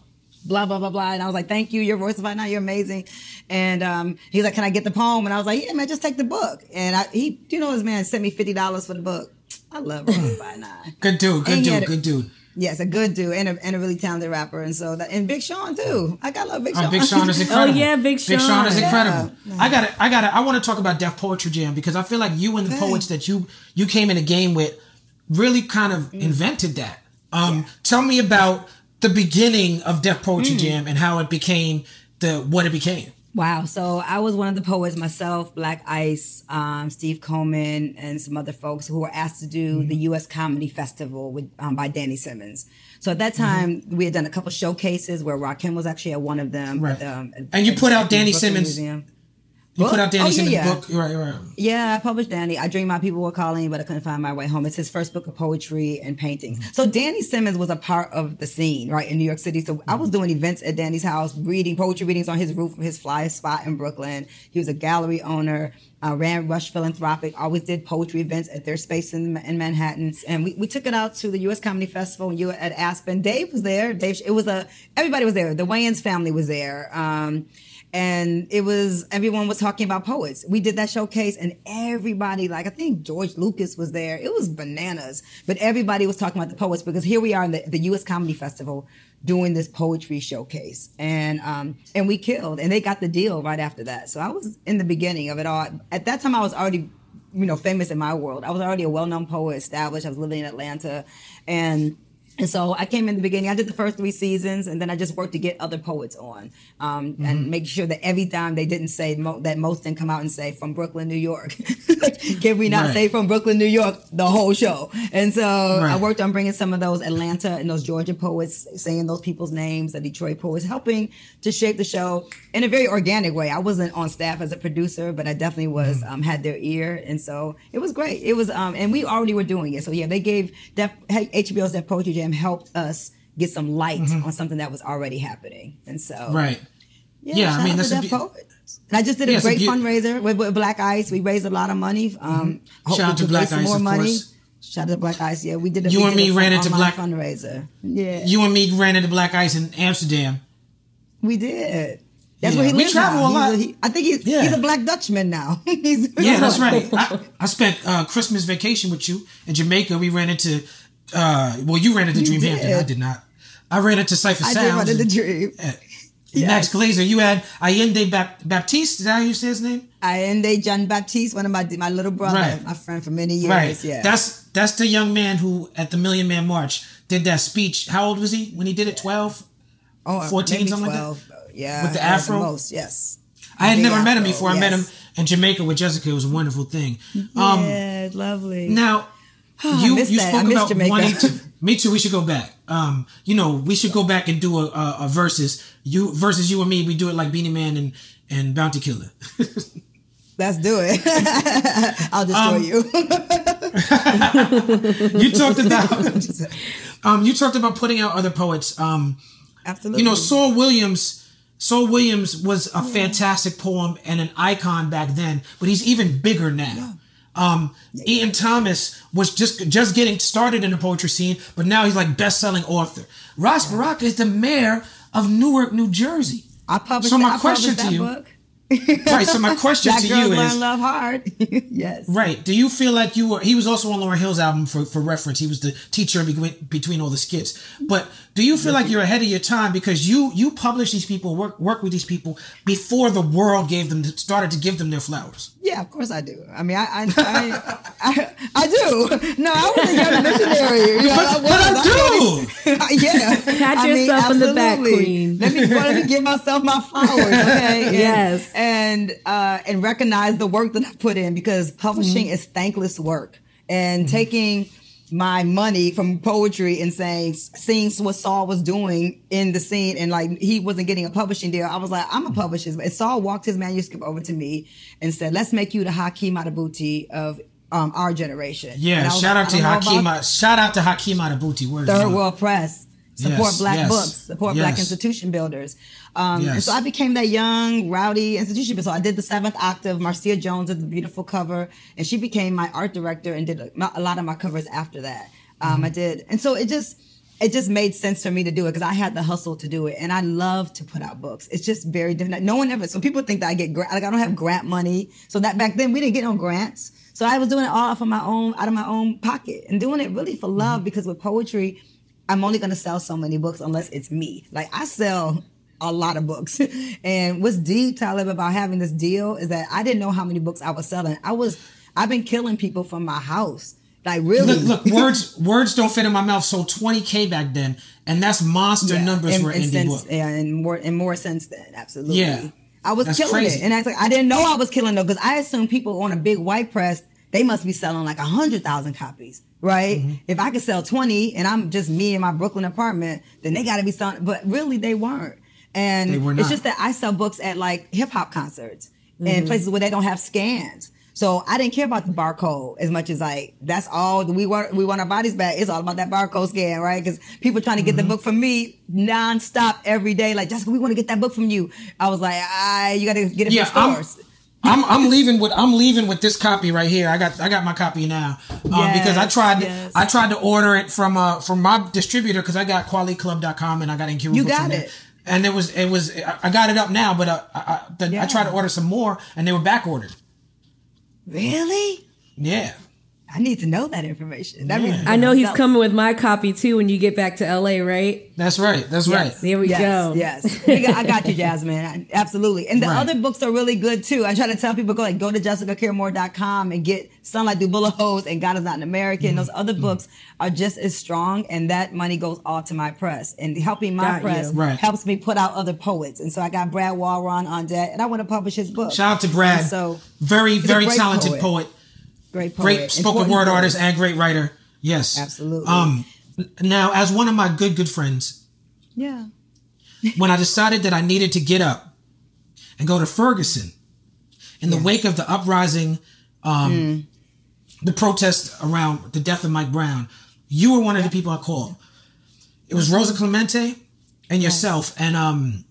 Blah blah blah blah, and I was like, "Thank you, your voice is fine now. You're amazing." And um, he's like, "Can I get the poem?" And I was like, "Yeah, man, just take the book." And I, he, you know, this man sent me fifty dollars for the book. I love Royce by nine. Good dude. Good dude. a- Good dude. Yes, a good dude and a, and a really talented rapper, and so that and Big Sean too. I got love Big Sean. Oh, Big Sean is incredible. Oh yeah, Big Big Sean is incredible. Yeah. I got it. I got it. I want to talk about Def Poetry Jam because I feel like you and the Okay. poets that you you came in the game with really kind of Mm. invented that. Um, Tell me about the beginning of Def Poetry Mm. Jam and how it became the what it became. Wow. So I was one of the poets myself, Black Ice, um, Steve Colman, and some other folks who were asked to do Mm-hmm. the U.S. Comedy Festival with um, by Danny Simmons. So at that Mm-hmm. time, we had done a couple showcases where Rakim was actually at one of them. Right. um, And you put out Danny Brooklyn Simmons- Museum. You put Book? out Danny's Oh, yeah, yeah. book. Right, right. Yeah, I published Danny. I dreamed my people were calling me, but I couldn't find my way home. It's his first book of poetry and paintings. So Danny Simmons was a part of the scene, right, in New York City. So I was doing events at Danny's house, reading poetry readings on his roof of his fly spot in Brooklyn. He was a gallery owner. Uh, ran Rush Philanthropic, always did poetry events at their space in, in Manhattan. And we, we took it out to the U.S. Comedy Festival and you were at Aspen. Dave was there. Dave, it was a, everybody was there. The Wayans family was there. Um, and it was everyone was talking about poets. We did that showcase, and everybody, like I think George Lucas was there. It was bananas, but everybody was talking about the poets because here we are in the, the U.S. Comedy Festival doing this poetry showcase, and um, and we killed, and they got the deal right after that. So I was in the beginning of it all. At that time, I was already, you know, famous in my world. I was already a well-known poet, established. I was living in Atlanta, and. And so I came in the beginning. I did the first three seasons, and then I just worked to get other poets on, um, and make sure that every time they didn't say mo- that most didn't come out and say from Brooklyn, New York. Can we not Right. say from Brooklyn, New York the whole show? And so I worked on bringing some of those Atlanta and those Georgia poets, saying those people's names, the Detroit poets, helping to shape the show in a very organic way. I wasn't on staff as a producer, but I definitely was um, had their ear, and so it was great. It was, um, and we already were doing it. So yeah, they gave Def, HBO's Def Poetry Jam helped us get some light on something that was already happening, and so Right. yeah, Yeah, I mean, that's a be-. And I just did a Yeah, a great beau- fundraiser with, with Black Ice. We raised a lot of money. Um, hope Shout out we to Black Ice, more of money. course. Shout out to Black Ice. Yeah, we did. A, You and me ran into Black- fundraiser. Yeah, You and me ran into Black Ice in Amsterdam. we did. That's Yeah, where he we lives travel now. a lot. He's he- I think he's, Yeah. he's a Black Dutchman now. He's- Yeah, that's right. I, I spent uh, Christmas vacation with you in Jamaica. We ran into, uh, well, you ran into You Dreamhampton. I did. did not. I ran into Cipha I did Sounds. run into Dream. and Yes. Max Glazer. You had Ayinde Bap- Baptiste. Is that how you say his name? Ayinde John Baptiste, one of my my little brother, Right. my friend for many years. Right. Yeah, That's that's the young man who at the Million Man March did that speech. How old was he when he did it? Twelve. oh, 14, maybe something like that? Yeah, With the afro? most, yes. I had never met him afro, before. I met him in Jamaica with Jessica. It was a wonderful thing. Um, yeah, lovely. Now, I you miss you that. I spoke miss about Jamaica. wanting to. Me too. We should go back. Um, you know, we should go back and do a, a, a versus you versus you and me. We do it like Beenie Man and and Bounty Killer. Let's do it. I'll Um, destroy you. you talked about um, you talked about putting out other poets. Um, Absolutely. you know, Saul Williams. Saul Williams was a fantastic poem and an icon back then, but he's even bigger now. Um, Ian Thomas was just just getting started in the poetry scene, but now he's like best-selling author. Ras Baraka is the mayor of Newark, New Jersey. I published. So my I question to you- book. Right. So my question Black to girls you learn is, love hard. yes. right? Do you feel like you were? He was also on Lauryn Hill's album for for reference. He was the teacher between between all the skits. But do you feel like you're ahead of your time because you you publish these people, work work with these people before the world gave them started to give them their flowers? Yeah, of course I do. I mean, I I, I, I, I do. No, I was a young missionary. You know, But- but I can't even- yeah. Pat I mean, yourself in the back, absolutely. queen. Let me let me give myself my flowers, okay? And, Yes. and uh, and recognize the work that I put in because publishing Mm-hmm. is thankless work, and taking my money from poetry and saying seeing what Saul was doing in the scene and like he wasn't getting a publishing deal. I was like, I'm a publisher. And Saul walked his manuscript over to me and said, "Let's make you the Haki Madhubuti of um, our generation." Yeah. Shout like, out to Haki. about Shout out to Haki Madhubuti. Third World Press. Support Yes, black yes, books, support black institution builders. Um, And so I became that young, rowdy institution. So I did the seventh octave. Marcia Jones did the beautiful cover, and she became my art director and did a, a lot of my covers after that. Um, Mm-hmm. I did, and so it just it just made sense for me to do it because I had the hustle to do it, and I love to put out books. It's just very different. No one ever. So people think that I get grant, like I don't have grant money. So that back then we didn't get no grants. So I was doing it all from my own, out of my own pocket, and doing it really for love because with poetry. I'm only going to sell so many books unless it's me. Like I sell a lot of books. And what's deep, Talib, about having this deal is that I didn't know how many books I was selling. I was, I've been killing people from my house. Like really. Look, look, words words don't fit in my mouth. So 20k back then, and that's monster Yeah, numbers in- for an in indie book. Yeah, and more and more since then, absolutely. Yeah. I was That's killing crazy. it, and I was like, I didn't know I was killing though because I assumed people on a big white press they must be selling like a hundred thousand copies, right? Mm-hmm. If I could sell twenty, and I'm just me in my Brooklyn apartment, then they got to be selling. But really, they weren't. And They were it's just that I sell books at like hip hop concerts. and places where they don't have scans. So I didn't care about the barcode as much as like that's all we want. We want our bodies back. It's all about that barcode scan, right? Because people trying to get the book from me nonstop every day. Like Jessica, we want to get that book from you. I was like, ah, you got to get it Yeah, from I'm- stores. I'm I'm leaving with I'm leaving with this copy right here. I got I got my copy now um, because I tried yes. I tried to order it from uh from my distributor because I got qualityclub.com and I got Incurable You got in there. And it was it was I got it up now, but uh, I I, the, I tried to order some more and they were back ordered. Really? Yeah. I need to know that information. That Yeah. means I know he's coming with my copy too when you get back to LA, right? That's right. That's right. There we yes, go. Yes, I got you, Jasmine. I- Absolutely. And the Right. other books are really good too. I try to tell people go like go to jessicacaremore.com and get Sunlight Through Bullet Holes and God is Not an American. Those other Mm-hmm. books are just as strong, and that money goes all to my press. And helping my Got press. Right. helps me put out other poets. And so I got Brad Walrond on deck, and I want to publish his book. Shout out to Brad. And so very very talented poet. poet. Great poet, great spoken important word poet. artist and great writer. Yes. Absolutely. Um now as one of my good good friends, Yeah. when I decided that I needed to get up and go to Ferguson in the wake of the uprising, um, the protest around the death of Mike Brown, you were one of the people I called. It was Rosa Clemente and yourself, and um,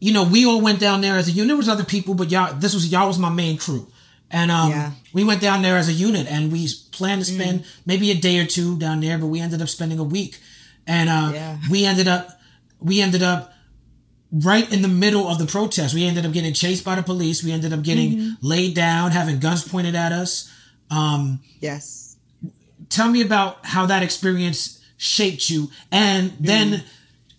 you know, we all went down there as a unit. There was other people, but y'all, this was y'all was my main crew, and um, Yeah. we went down there as a unit, and we planned to spend maybe a day or two down there, but we ended up spending a week, and uh, Yeah. we ended up, we ended up right in the middle of the protest. We ended up getting chased by the police. We ended up getting laid down, having guns pointed at us. Um, Yes. tell me about how that experience shaped you, and then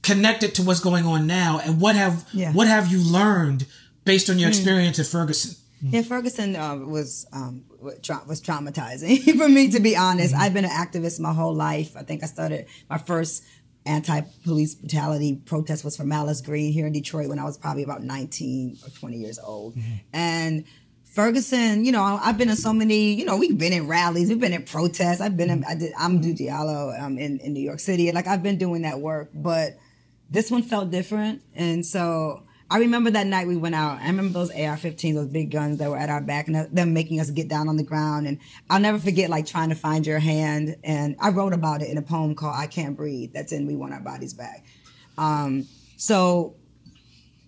connect it to what's going on now, and what have Yeah. what have you learned based on your experience at Ferguson? Yeah, Ferguson uh, was um, tra- was traumatizing for me to be honest. I've been an activist my whole life. I think I started my first anti-police brutality protest was for Malice Green here in Detroit when I was probably about 19 or 20 years old, and. Ferguson, you know, I've been in so many, you know, we've been in rallies, we've been in protests. I've been in, I did, Amadou Diallo um, in, in New York City. Like I've been doing that work, but this one felt different. And so I remember that night we went out. I remember those AR-15s, those big guns that were at our back, and them making us get down on the ground. And I'll never forget like trying to find your hand. And I wrote about it in a poem called "I Can't Breathe." That's in "We Want Our Bodies Back." Um, so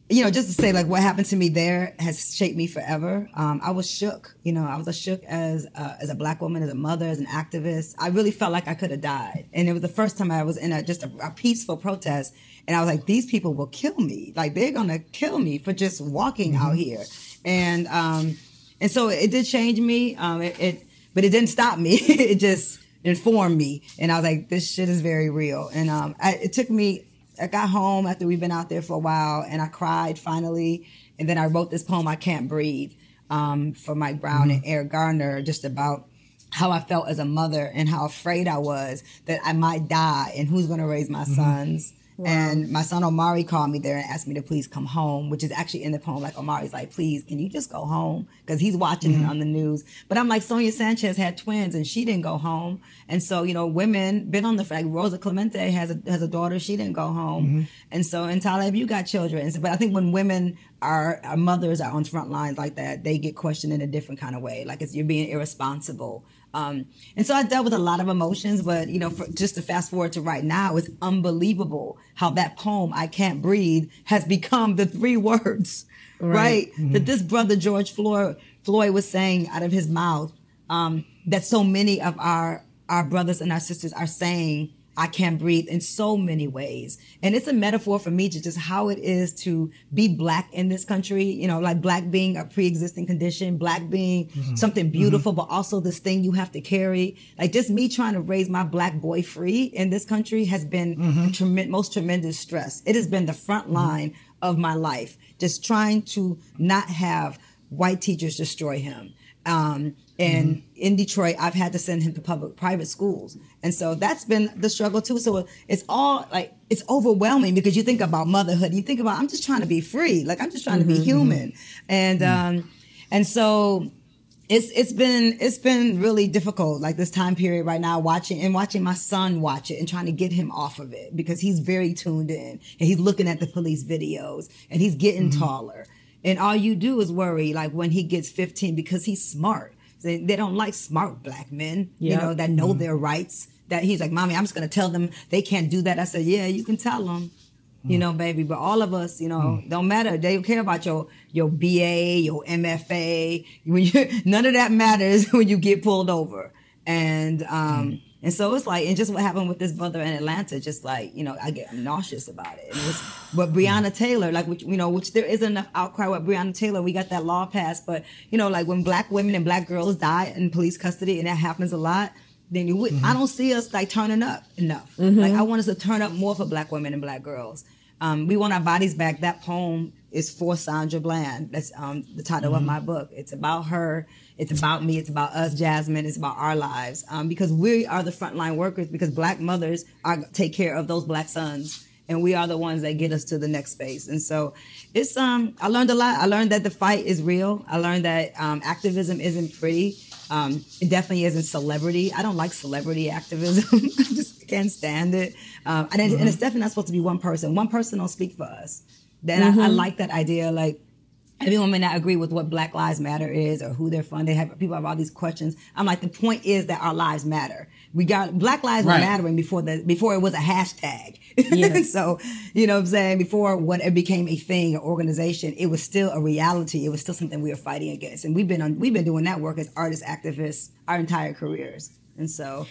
you know, just to say like what happened to me there has shaped me forever. Um, I was shook. You know, I was a shook as uh, as a black woman, as a mother, as an activist. I really felt like I could have died, and it was the first time I was in a just a, a peaceful protest, and I was like, these people will kill me. Like they're gonna kill me for just walking out here, and um, and so it did change me. Um, it, it but it didn't stop me. it just informed me, and I was like, this shit is very real. And um, I, it took me I got home after we've been out there for a while and I cried finally. And then I wrote this poem, I Can't Breathe, um, for Mike Brown and Eric Garner, just about how I felt as a mother and how afraid I was that I might die and who's going to raise my sons. And my son Omari called me there and asked me to please come home, which is actually in the poem. Like Omari's like, please, can you just go home? Because he's watching it mm-hmm. on the news. But I'm like, Sonia Sanchez had twins and she didn't go home. And so, you know, women been on the like Rosa Clemente has a has a daughter, she didn't go home. Mm-hmm. And so, and Talib, you got children. And so, but I think when women are, our mothers are on front lines like that, they get questioned in a different kind of way. Like it's you're being irresponsible. Um, and so I dealt with a lot of emotions, but you know, for, just to fast forward to right now, it's unbelievable how that poem "I Can't Breathe" has become the three words, right? That this brother George Floyd Floyd was saying out of his mouth um, that so many of our our brothers and our sisters are saying I can't breathe in so many ways. And it's a metaphor for me to just how it is to be black in this country, you know, like black being a pre-existing condition, black being mm-hmm. something mm-hmm. beautiful, but also this thing you have to carry. Like just me trying to raise my black boy free in this country has been mm-hmm. the tremen- most tremendous stress. It has been the front line of my life, just trying to not have white teachers destroy him. Um, and mm-hmm. in Detroit, I've had to send him to public private schools. And so that's been the struggle too. So it's all like, it's overwhelming because you think about motherhood. You think about, I'm just trying to be free. Like I'm just trying to be mm-hmm, mm-hmm. human. And, mm. um, and so it's, it's been, it's been really difficult, like this time period right now, watching and watching my son watch it and trying to get him off of it because he's very tuned in and he's looking at the police videos and he's getting taller. And all you do is worry like when he gets 15 because he's smart. They, they don't like smart black men, you know, that know mm-hmm. their rights. That he's like, mommy, I'm just gonna tell them they can't do that. I said, yeah, you can tell them, you mm. know, baby. But all of us, you know, mm. don't matter. They don't care about your your BA, your MFA. When you, none of that matters when you get pulled over. And um, mm. And so it's like, and just what happened with this brother in Atlanta, just like you know, I get nauseous about it. And it was, but Breonna Taylor, like which you know, which there isn't enough outcry with Breonna Taylor. We got that law passed, but you know, like when black women and black girls die in police custody, and that happens a lot. Then you, would I don't see us like turning up enough. Like I want us to turn up more for black women and black girls. Um, we want our bodies back. That poem is for Sandra Bland. That's um, the title of my book. It's about her. It's about me. It's about us, Jasmine. It's about our lives um, because we are the frontline workers. Because black mothers are take care of those black sons, and we are the ones that get us to the next space. And so, it's um. I learned a lot. I learned that the fight is real. I learned that um, activism isn't pretty. Um, it definitely isn't celebrity. I don't like celebrity activism. I just can't stand it. Um, and, it- and it's definitely not supposed to be one person. One person don't speak for us. Then I, I like that idea. Like everyone may not agree with what Black Lives Matter is or who they're from. Have people have all these questions. I'm like, the point is that our lives matter. We got Black Lives were mattering before the before it was a hashtag. Yes. so you know what I'm saying before when it became a thing, an organization, it was still a reality. It was still something we were fighting against, and we've been on we've been doing that work as artists, activists, our entire careers. And so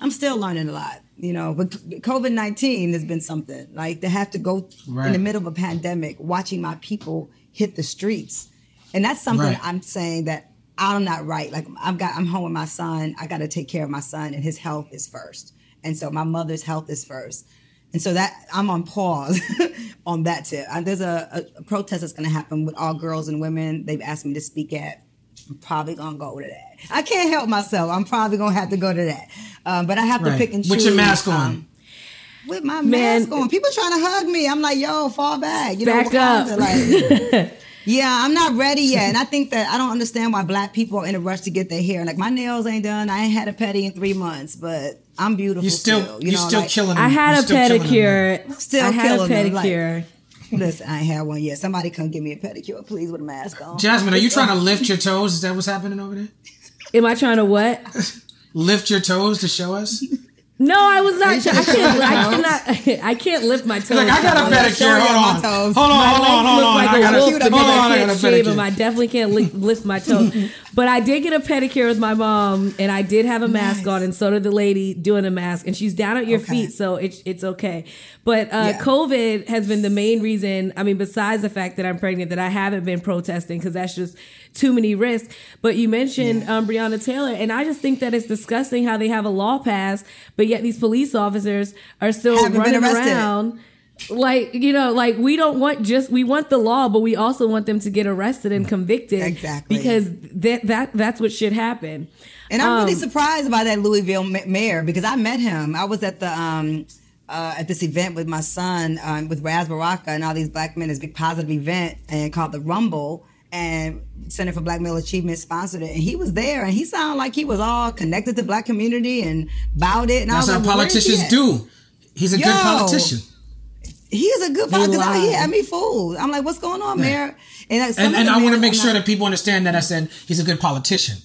I'm still learning a lot, you know. But COVID 19 has been something like to have to go in the middle of a pandemic, watching my people hit the streets, and that's something Right. I'm saying that I'm not right. Like I've got, I'm home with my son. I got to take care of my son, and his health is first. And so my mother's health is first. And so that I'm on pause on that tip. There's a, a, protest that's going to happen with all girls and women. They've asked me to speak at. I'm probably gonna go to that. I can't help myself. I'm probably gonna have to go to that. Um, but I have to pick and choose. With your mask on. um, with my Man. mask on, people trying to hug me. I'm like, yo, fall back. You know, Back up. Wakanda, Like, yeah, I'm not ready yet, and I think that I don't understand why black people are in a rush to get their hair. Like my nails ain't done. I ain't had a pedi in three months, but I'm beautiful. You still, still, you are know, still like, killing. Them. I had You're a still killing them, pedicure. Still I had a killing them, like- pedicure. Listen, I ain't had one yet. Somebody come give me a pedicure, please, with a mask on. Jasmine, are you trying to lift your toes? Is that what's happening over there? Am I trying to what? Lift your toes to show us? No, I was not. I can't. I cannot. I can't lift my toes. Like I got a Tyler. pedicure. show me Hold on. Hold on. Hold on. Hold on. like I a gotta. wolf Hold because on. I I can't gotta shave them. pedicure. I definitely can't lift my toes. but I did get a pedicure with my mom, and I did have a mask Nice. on, and so did the lady doing a mask, and she's down at your Okay. feet, so it's it's okay. But uh, Yeah. COVID has been the main reason. I mean, besides the fact that I'm pregnant, that I haven't been protesting because that's just too many risks. But you mentioned um, Breonna Taylor, and I just think that it's disgusting how they have a law passed, but yet these police officers are still running around like you know like we don't want just we want the law but we also want them to get arrested and convicted Exactly. because that that that's what should happen And I'm really Um, surprised by that Louisville mayor because I met him. I was at the um uh, at this event with my son um, with Ras Baraka and all these black men. This big positive event and called the Rumble. And Center for Black Male Achievement sponsored it, and he was there, and he sounded like he was all connected to black community and about it. And I That's was how like, "Where is he politicians do. He's a good politician. He is a good politician. lied. He had me fooled. I'm like, what's going on, Mayor? And, uh, some And, and I want to make sure not- that people understand that I said he's a good politician.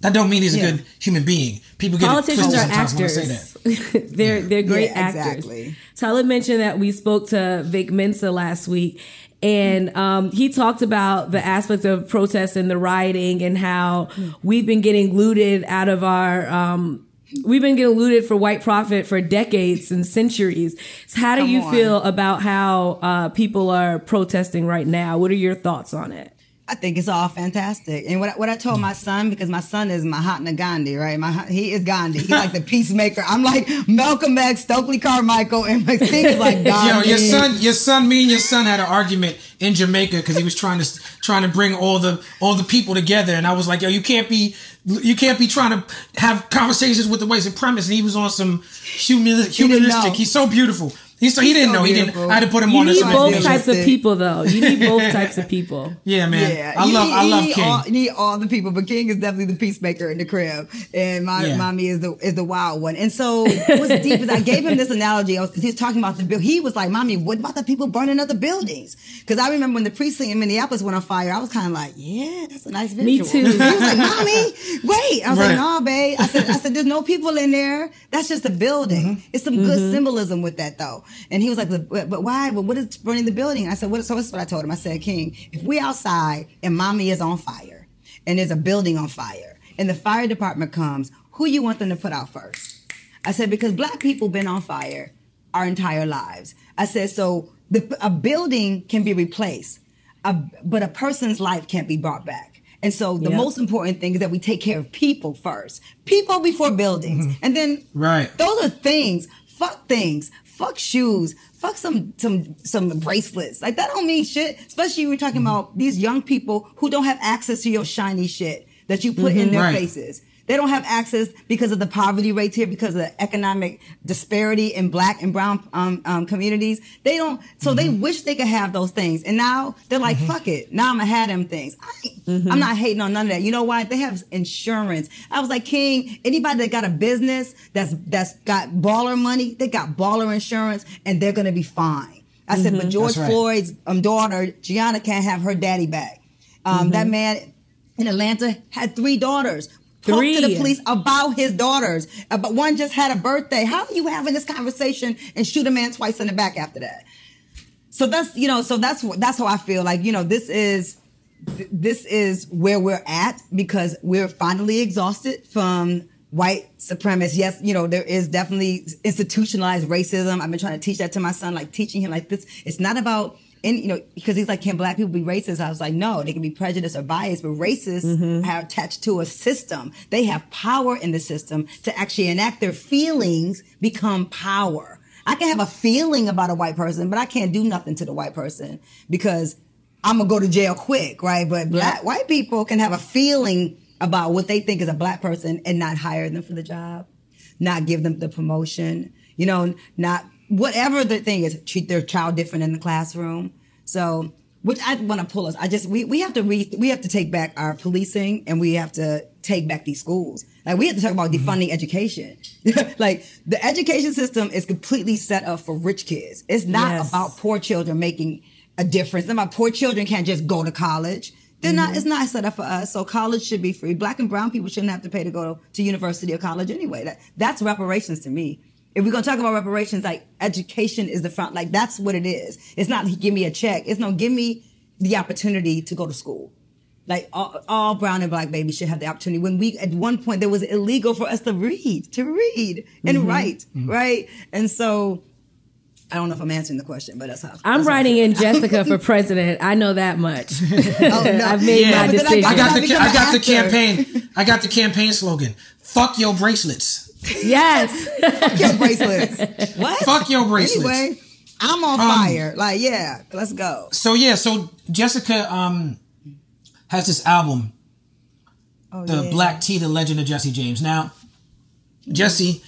That don't mean he's a good human being. People get politicians twisted are sometimes when I say actors that. they're they're great Yeah, actors exactly. Tyler mentioned that we spoke to Vic Mensa last week and um, he talked about the aspects of protests and the rioting and how we've been getting looted out of our um, we've been getting looted for white profit for decades and centuries. So how do Come you on. feel about how uh, people are protesting right now? What are your thoughts on it? I think it's all fantastic. And what, I- what I told my son, because my son is Mahatma Gandhi, right? My, he is Gandhi. He's like the peacemaker. I'm like Malcolm X, Stokely Carmichael, and my thing is like Yo, your son, your son, me and your son had an argument in Jamaica because he was trying to trying to bring all the all the people together, and I was like, yo, you can't be you can't be trying to have conversations with the white supremacists. And he was on some humanistic. He's so beautiful. He so he didn't so know. He didn't. I had to put him You on. You need some both types of people, though. You need both types of people. Yeah, man. Yeah, I you love. need- I love need King. All, you need all the people, but King is definitely the peacemaker in the crib, and my Yeah. mommy is the is the wild one. And so, what's deep is I gave him this analogy because he was talking about the bill. He was like, "Mommy, what about the people burning other buildings?" Because I remember when the precinct in Minneapolis went on fire, I was kind of like, "Yeah, that's a nice visual." Me too. He was like, "Mommy, wait." I was Right. like, "Nah, babe." I said, "I said there's no people in there. That's just a building. Mm-hmm. It's some good symbolism with that, though." And he was like, "But, but why? But what is burning the building?" I said, "What?" So that's what I told him. I said, "King, if we outside and mommy is on fire and there's a building on fire and the fire department comes, who you want them to put out first? I said because black people been on fire our entire lives. I said so the, a building can be replaced, a, but a person's life can't be brought back. And so the Yep. most important thing is that we take care of people first. People before buildings. Mm-hmm. And then Right. those are things. Fuck things. Fuck shoes. Fuck some some some bracelets. Like that don't mean shit. Especially when you're talking mm-hmm. about these young people who don't have access to your shiny shit that you put in mm-hmm. their Right. faces. They don't have access because of the poverty rates here, because of the economic disparity in black and brown um, um, communities. They don't, so they wish they could have those things. And now they're like, fuck it. Now I'm gonna have them things. I, ain't- I'm not hating on none of that. You know why? They have insurance. I was like, King, anybody that got a business that's, that's got baller money, they got baller insurance and they're gonna be fine. I said, but George right. Floyd's um, daughter, Gianna, can't have her daddy back. Um, That man in Atlanta had three daughters. Talk to the police about his daughters. But one just had a birthday. How are you having this conversation and shoot a man twice in the back after that? So that's you know, so that's what that's how I feel. Like you know, this is this is where we're at because we're finally exhausted from white supremacists. Yes, you know, there is definitely institutionalized racism. I've been trying to teach that to my son, like teaching him like this. It's not about and you know, because he's like, can black people be racist? I was like, no, they can be prejudiced or biased, but racists mm-hmm. are attached to a system. They have power in the system to actually enact their feelings become power. I can have a feeling about a white person, but I can't do nothing to the white person because I'm gonna go to jail quick, right? But black white people can have a feeling about what they think is a black person and not hire them for the job, not give them the promotion, you know, not whatever the thing is, treat their child different in the classroom. So, which I want to pull us. I just we, we have to re, we have to take back our policing and we have to take back these schools. Like we have to talk about mm-hmm. defunding education. like the education system is completely set up for rich kids. It's not Yes. about poor children making a difference. Not about poor children can't just go to college. They're not. Mm-hmm. It's not set up for us. So college should be free. Black and brown people shouldn't have to pay to go to university or college anyway. That that's reparations to me. If we're gonna talk about reparations, like education is the front. Like that's what it is. It's not give me a check. It's no give me the opportunity to go to school. Like all, all brown and black babies should have the opportunity. When we at one point there was illegal for us to read, to read and mm-hmm. write, mm-hmm. right? And so I don't know if I'm answering the question, but that's how I'm that's writing feel. in Jessica for president. I know that much. Oh, no. I've made Yeah. my But then I- decision. I got the become I got the campaign. I got the campaign slogan. Fuck your bracelets. Yes. Fuck your bracelets. What? Fuck your bracelets. Anyway, I'm on Um, fire. Like, yeah, let's go. So yeah, so Jessica um has this album, Oh, The yeah. Black Tea, The Legend of Jesse James. Now, Jesse,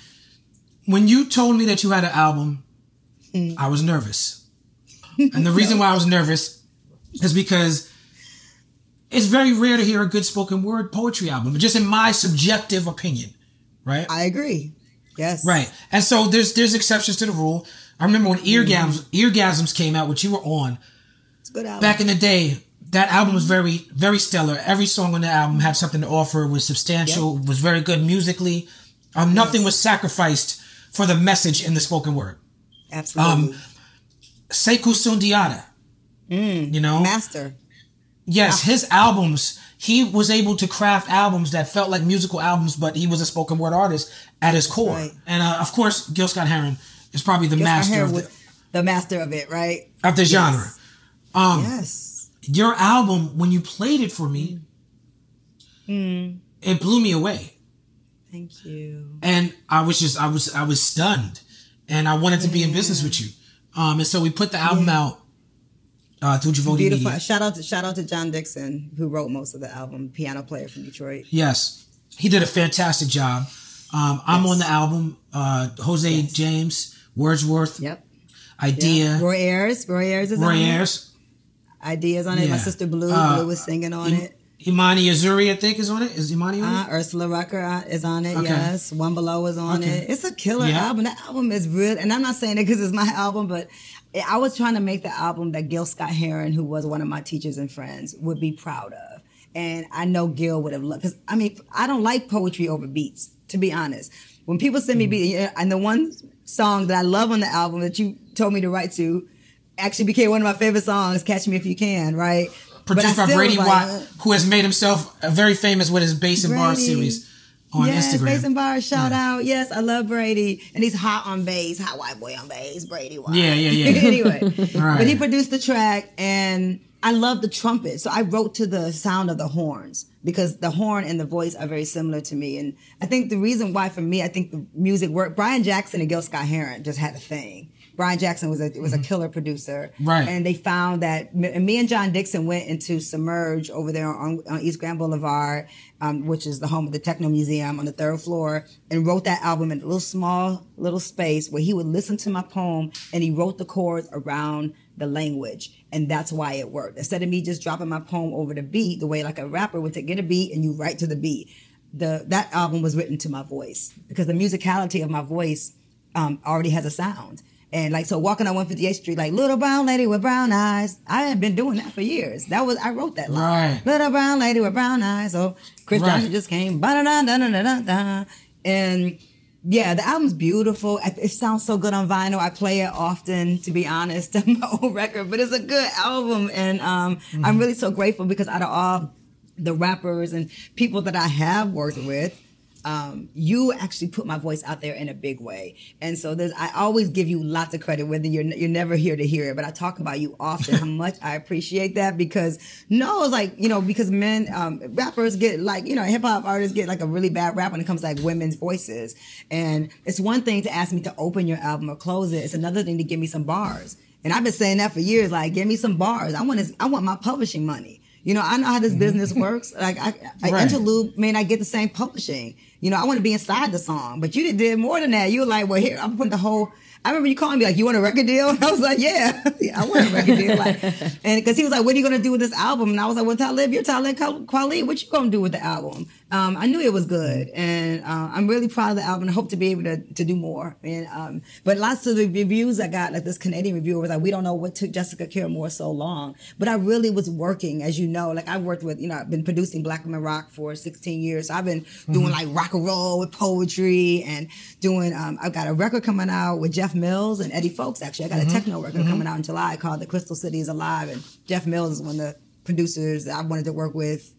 when you told me that you had an album, Mm. I was nervous. And the reason why I was nervous is because it's very rare to hear a good spoken word poetry album, just in my subjective opinion, right? I agree. Yes. Right. And so there's there's exceptions to the rule. I remember when Eargasms Eargasms came out, which you were on It's a good album. back in the day. That album was very very stellar. Every song on the album had something to offer. Was substantial. Was very good musically. Um, nothing was sacrificed for the message in the spoken word. Absolutely. Um, Sekou Sundiata. You know, Master. yes, his albums. He was able to craft albums that felt like musical albums, but he was a spoken word artist at his core. Right. And uh, of course, Gil Scott Heron is probably the my master of the, the master of it, right? of the genre. Um, Yes. Your album, when you played it for me, it blew me away, Thank you. and I was just I was I was stunned, and I wanted to be in business with you. Um, and so we put the album out uh, Beautiful. Media. Shout out to shout out to John Dixon, who wrote most of the album, piano player from Detroit. Yes, he did a fantastic job. Um, I'm on the album. Uh, Jose James Wordsworth. Yep. Idea, Roy Ayers. Roy Ayers is Roy on it. Ayers, Ideas on it. My sister Blue. Uh, Blue was singing on Im- it. Imani Uzuri, I think, is on it. Is Imani on Uh, it? Ursula Rucker uh, is on it. Okay. Yes, One Below is on Okay. it. It's a killer Yeah. album. That album is real, and I'm not saying it because it's my album, but I was trying to make the album that Gil Scott Heron, who was one of my teachers and friends, would be proud of. And I know Gil would have loved because I mean I don't like poetry over beats, to be honest. When people send me Mm-hmm. beats, and the one song that I love on the album that you told me to write to actually became one of my favorite songs, "Catch Me If You Can." Right. Produced by Brady was Watt, who has made himself very famous with his Bass and Bar series on yes, Instagram. Bass and Bar, shout out. Yes, I love Brady. And he's hot on bass, hot white boy on bass, Brady White. Yeah, yeah, yeah. anyway, Right. but he produced the track and I love the trumpet. So I wrote to the sound of the horns because the horn and the voice are very similar to me. And I think the reason why for me, I think the music worked. Brian Jackson and Gil Scott Heron just had a thing. Brian Jackson was a was a killer producer, Mm-hmm. Right. And they found that me and John Dixon went into Submerge over there on, on East Grand Boulevard, um, which is the home of the Techno Museum on the third floor, and wrote that album in a little small little space where he would listen to my poem and he wrote the chords around the language, and that's why it worked. Instead of me just dropping my poem over the beat, the way like a rapper would take, get a beat and you write to the beat. The that album was written to my voice because the musicality of my voice um, already has a sound. And like so, walking on 158th Street, like little brown lady with brown eyes. I had been doing that for years. That was I wrote that line. Right. Little brown lady with brown eyes. So Chris Right. Johnson just came. And yeah, the album's beautiful. It sounds so good on vinyl. I play it often, to be honest, on my old record. But it's a good album, and um, I'm really so grateful because out of all the rappers and people that I have worked with, um, you actually put my voice out there in a big way. And so there's, I always give you lots of credit, whether you're, you're never here to hear it, but I talk about you often, how much I appreciate that because no, it's like, you know, because men, um, rappers get like, you know, hip hop artists get like a really bad rap when it comes to like women's voices. And it's one thing to ask me to open your album or close it. It's another thing to give me some bars. And I've been saying that for years, like, give me some bars. I want to, I want my publishing money. You know, I know how this mm-hmm. business works. Like, I, I Right. interlude may not get the same publishing. You know, I want to be inside the song, but you did- more than that. You were like, well, here, I'm putting the whole. I remember you calling me like, you want a record deal? And I was like, yeah, yeah I want a record deal. Like, and because he was like, what are you gonna do with this album? And I was like, well, Talib, you're Talib Kweli. What you gonna do with the album? Um, I knew it was good, and uh, I'm really proud of the album. I hope to be able to, to do more. And um, but lots of the reviews I got, like this Canadian reviewer was like, we don't know what took Jessica Care Moore so long, but I really was working, as you know. Like I've worked with, you know, I've been producing Black Women Rock for 16 years. So I've been doing like rock and roll with poetry and doing. Um, I've got a record coming out with Jeff Mills and Eddie Fowlkes. Actually, I got a techno record coming out in July called "The Crystal City Is Alive," and Jeff Mills is one of the producers that I wanted to work with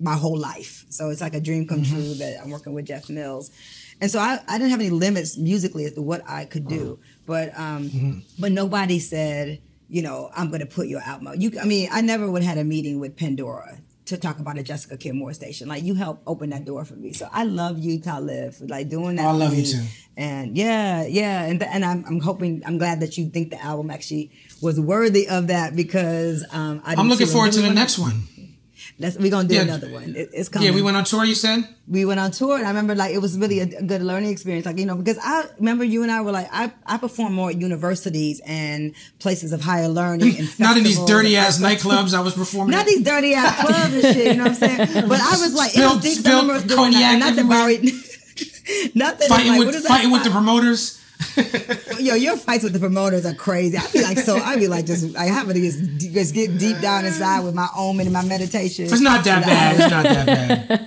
my whole life. So it's like a dream come true that I'm working with Jeff Mills. And so I, I didn't have any limits musically as to what I could do. But um but nobody said, you know, I'm gonna put your album out. You I mean, I never would have had a meeting with Pandora to talk about a Jessica Care Moore station. Like you helped open that door for me. So I love you, Talib, for like doing that. Oh, I love you too. And yeah, yeah, and th- and I'm, I'm hoping I'm glad that you think the album actually was worthy of that because um, I I'm looking forward to the next one. That's, we're gonna do Yeah. another one. It, it's coming. Yeah, we went on tour. You said. we went on tour and I remember like it was really a, good learning experience. Like, you know, because I remember you and I were like, I, I perform more at universities and places of higher learning and Not in these dirty ass nightclubs I was performing. Not at. these dirty ass clubs and shit, you know what I'm saying? But I was like, it was deep. Spilled remember us doing that. cognac not everywhere. worry. Nothing fighting like, with fighting with the promoters. Yo, your fights with the promoters are crazy. I be like, so I be like, just I have to just, just get deep down inside with my omen and my meditation. It's not that bad. It's not that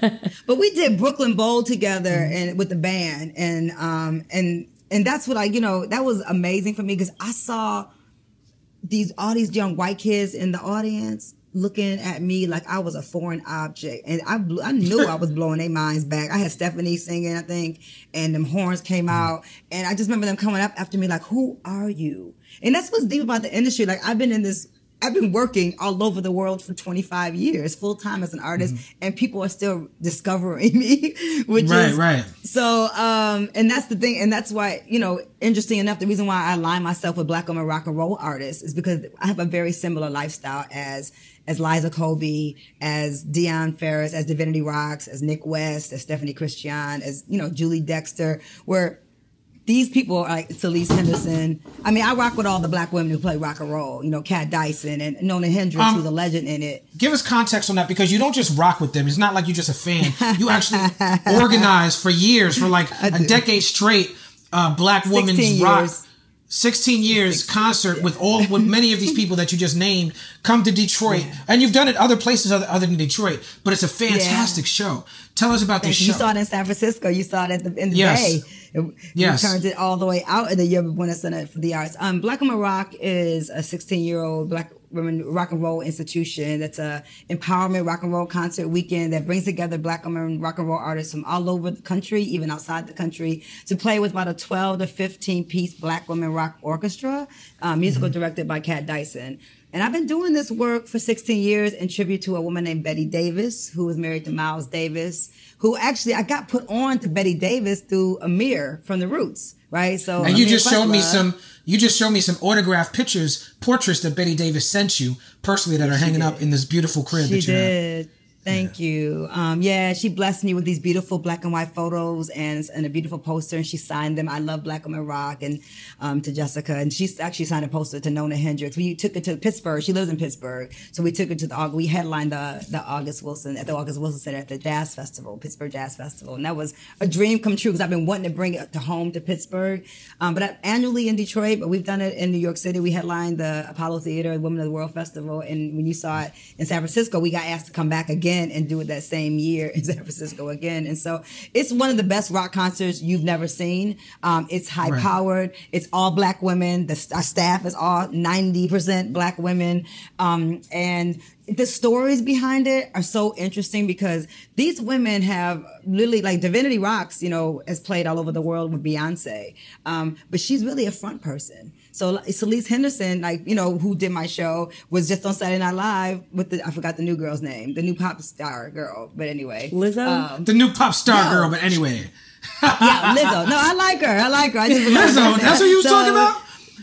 bad. But we did Brooklyn Bowl together Mm-hmm. and with the band, and um and and that's what I you know that was amazing for me because I saw these all these young white kids in the audience looking at me like I was a foreign object, and I blew, I knew I was blowing their minds back. I had Stephanie singing, I think, and them horns came Mm-hmm. out, and I just remember them coming up after me like, "Who are you?" And that's what's deep about the industry. Like I've been in this. I've been working all over the world for 25 years, full time as an artist, and people are still discovering me, which Mm-hmm. Right, is right. so, um, and that's the thing, and that's why, you know, interesting enough, the reason why I align myself with black women rock and roll artists is because I have a very similar lifestyle as, as Liza Kobe, as Dion Ferris, as Divinity Roxx, as Nik West, as Stephanie Christian, as, you know, Julie Dexter, where these people are like Celisse Henderson. I mean, I rock with all the black women who play rock and roll. You know, Kat Dyson and Nona Hendryx, Um, who's a legend in it. Give us context on that because you don't just rock with them. It's not like you're just a fan. You actually organized for years, for like a decade straight, uh, Black Women's Rock. Years. 16 years concert with all with many of these people that you just named come to Detroit and you've done it other places other, other than Detroit but it's a fantastic show tell us about this You show saw it in San Francisco. You saw it at the, in the Yes. Bay. It, Yes. You turned it all the way out in the Yerba Buena Center for the Arts. Um, Black Women Rock is a 16 year old Black women rock and roll institution. That's a empowerment rock and roll concert weekend that brings together Black women rock and roll artists from all over the country, even outside the country, to play with about a 12 to 15 piece Black women rock orchestra, uh, musical Mm-hmm. directed by Kat Dyson. And I've been doing this work for 16 years in tribute to a woman named Betty Davis, who was married to Miles Davis, who actually I got put on to Betty Davis through Amir from The Roots, right? So and you Amir just showed me some you just showed me some autographed pictures portraits that Betty Davis sent you personally that are hanging up in this beautiful crib She that you have Thank you. Um, yeah, she blessed me with these beautiful black and white photos and, and a beautiful poster, and she signed them. I love Black Women Rock and um, to Jessica, and she actually signed a poster to Nona Hendryx. We took it to Pittsburgh. She lives in Pittsburgh, so we took her to the we headlined the the August Wilson at the August Wilson Center at the Jazz Festival, Pittsburgh Jazz Festival, and that was a dream come true because I've been wanting to bring it to home to Pittsburgh, um, but I, annually in Detroit. But we've done it in New York City. We headlined the Apollo Theater, Women of the World Festival, and when you saw it in San Francisco, we got asked to come back again and do it that same year in San Francisco again. And so it's one of the best rock concerts you've never seen. Um, it's high powered. It's all black women. The our staff is all ninety percent black women, um, and the stories behind it are so interesting because these women have really like Divinity Roxx, you know, has played all over the world with Beyonce, um, but she's really a front person. So like, Celisse Henderson, like you know, who did my show, was just on Saturday Night Live with the I forgot the new girl's name, the new pop star girl. But anyway, Lizzo? Um, the new pop star No. girl but anyway yeah, Lizzo. No, I like her. I like her. I just Lizzo that's what you was So, talking about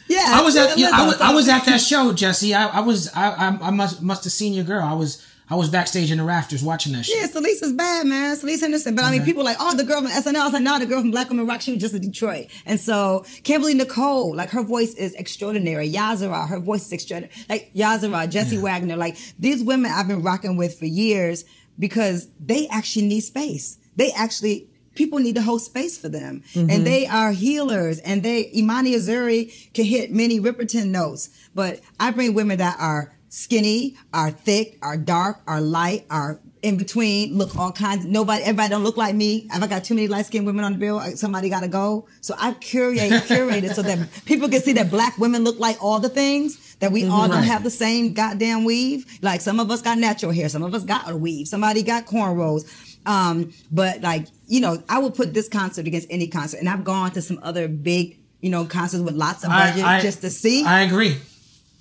Yeah, I was at yeah, I was I was at that show Jesse I, I was I, I I must must have seen your girl I was I was backstage in the rafters watching that shit Yeah, Celisse is bad, man. Celisse Henderson. But I mean, people like, oh, the girl from SNL. I was like, no, the girl from Black Women Rock, she was just in Detroit. And so Kimberly Nicole, like her voice is extraordinary. Yazara, her voice is extraordinary. Like Yazara, Jesse Wagner, like these women I've been rocking with for years because they actually need space. They actually people need to hold space for them. And mm-hmm. they are healers and they Imani Uzuri can hit Minnie Riperton notes. But I bring women that are skinny, are thick, are dark, are light, are in between, look all kinds. Nobody, everybody don't look like me. If I got too many light skinned women on the bill, somebody got to go. So I curate, curated so that people can see that black women look like all the things that we all don't Right. have the same goddamn weave. Like some of us got natural hair, some of us got a weave, somebody got cornrows. Um, but like, you know, I would put this concert against any concert. And I've gone to some other big, you know, concerts with lots of budget I, I, just to see. I agree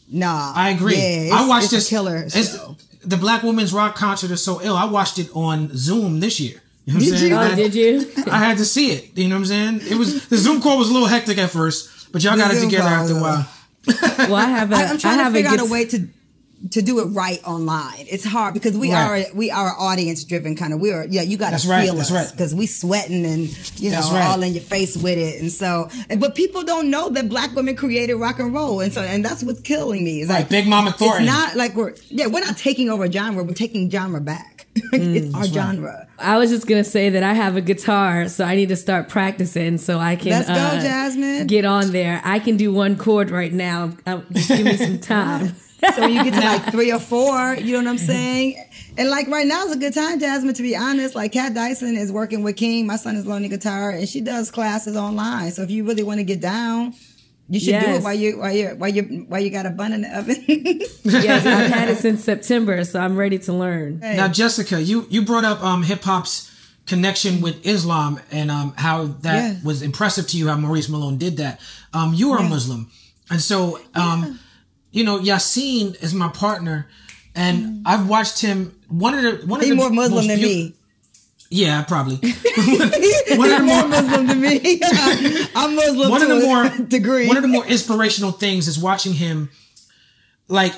nah. I agree. Yeah, I watched it's a this killer. it's- the Black Women's Rock concert is so ill. I watched it on Zoom this year. You know what oh, Did you? I Oh, had- did you? I had to see it. You know what I'm saying? It was the Zoom call was a little hectic at first, but y'all The got it together call, after a while. Well, I have a, I, I'm trying I to have figure out a good- way to to do it right online. It's hard because we Right. are we are audience driven kind of. We are yeah. You got to That's right, feel that's us right. because we sweating and you know That's right. all in your face with it. And so, but people don't know that black women created rock and roll, and so and that's what's killing me. It's Right, like Big Mama Thornton. It's not like we're yeah we're not taking over genre. We're taking genre back. it's our genre. I was just gonna say that I have a guitar, so I need to start practicing so I can. Let's go, uh, Jasmine. Get on there. I can do one chord right now. Uh, Just give me some time. So when you get to like three or four, you know what I'm saying? And like right now is a good time, Jasmine, to be honest. Like Kat Dyson is working with King. My son is learning guitar and she does classes online. So if you really want to get down, you should do it while you while you while you while you got a bun in the oven. yes, I've had it since September, so I'm ready to learn. Now, Jessica, you you brought up um, hip hop's connection with Islam and um, how that Yeah. was impressive to you. How Maurice Malone did that. Um, you are a Muslim, and so um, you know Yasiin is my partner, and mm. I've watched him. One of the one of the more Muslim than beau- me. Yeah, probably. one of the more Muslim than me. I'm Muslim one of the more degree. one of the more inspirational things is watching him like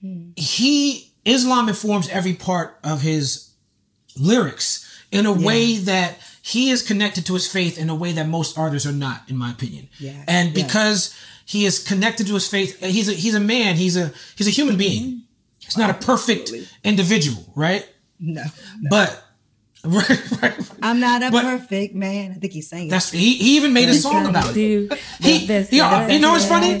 hmm. he Islam informs every part of his lyrics in a way that he is connected to his faith in a way that most artists are not, in my opinion. Yeah. And Yeah. He is connected to his faith, he's a he's a man. He's a he's a human being. Mm-hmm. He's not a perfect individual, right? No, But right, right. I'm not a But- perfect man. I think he's saying That's he. He even made a song about it. He, this, he- you know what's funny?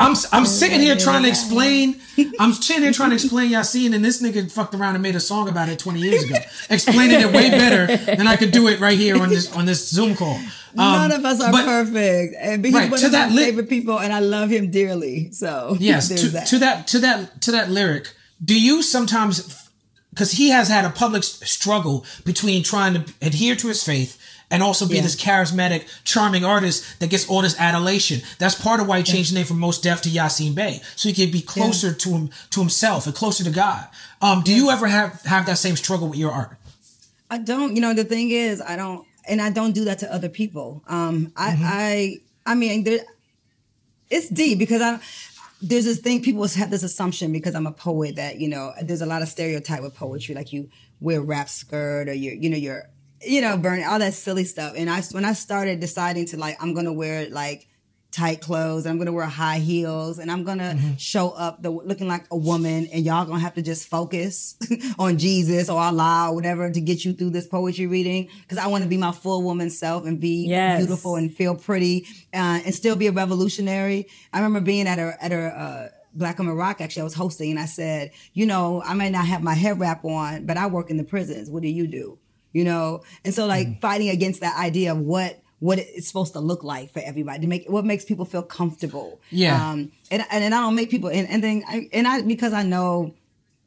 I'm I'm sitting here trying to explain. I'm sitting here trying to explain Yasiin, and this nigga fucked around and made a song about it 20 years ago, explaining it way better than I could do it right here on this on this Zoom call. Um, None of us are but- perfect, and but he's Right, one to of that my li- favorite people, and I love him dearly. So Yes, there's to, that. to that to that to that lyric. Do you sometimes because he has had a public struggle between trying to adhere to his faith and also be Yeah. this charismatic, charming artist that gets all this adulation. That's part of why he changed the name from Mos Def to Yasiin Bey, so he could be closer to him to himself and closer to God. Um, do you ever have have that same struggle with your art? I don't. You know, the thing is, I don't, and I don't do that to other people. Um, I, Mm-hmm. I, I mean, there, it's deep because I. There's this thing people have this assumption because I'm a poet that you know there's a lot of stereotype with poetry like you wear wrap skirt or you're you know you're you know burn all that silly stuff. And I when I started deciding to like I'm gonna wear like tight clothes and I'm gonna wear high heels and I'm gonna show up the looking like a woman and y'all gonna have to just focus on Jesus or Allah or whatever to get you through this poetry reading because I want to be my full woman self and be Yes. beautiful and feel pretty uh, and still be a revolutionary. I remember being at a at a uh, Black Women Rock actually I was hosting and I said, you know, I may not have my head wrap on, but I work in the prisons. What do you do? You know, and so like fighting against that idea of what what it's supposed to look like for everybody to make what makes people feel comfortable. Yeah. Um, and and, and I don't make people and, and then I, and I because I know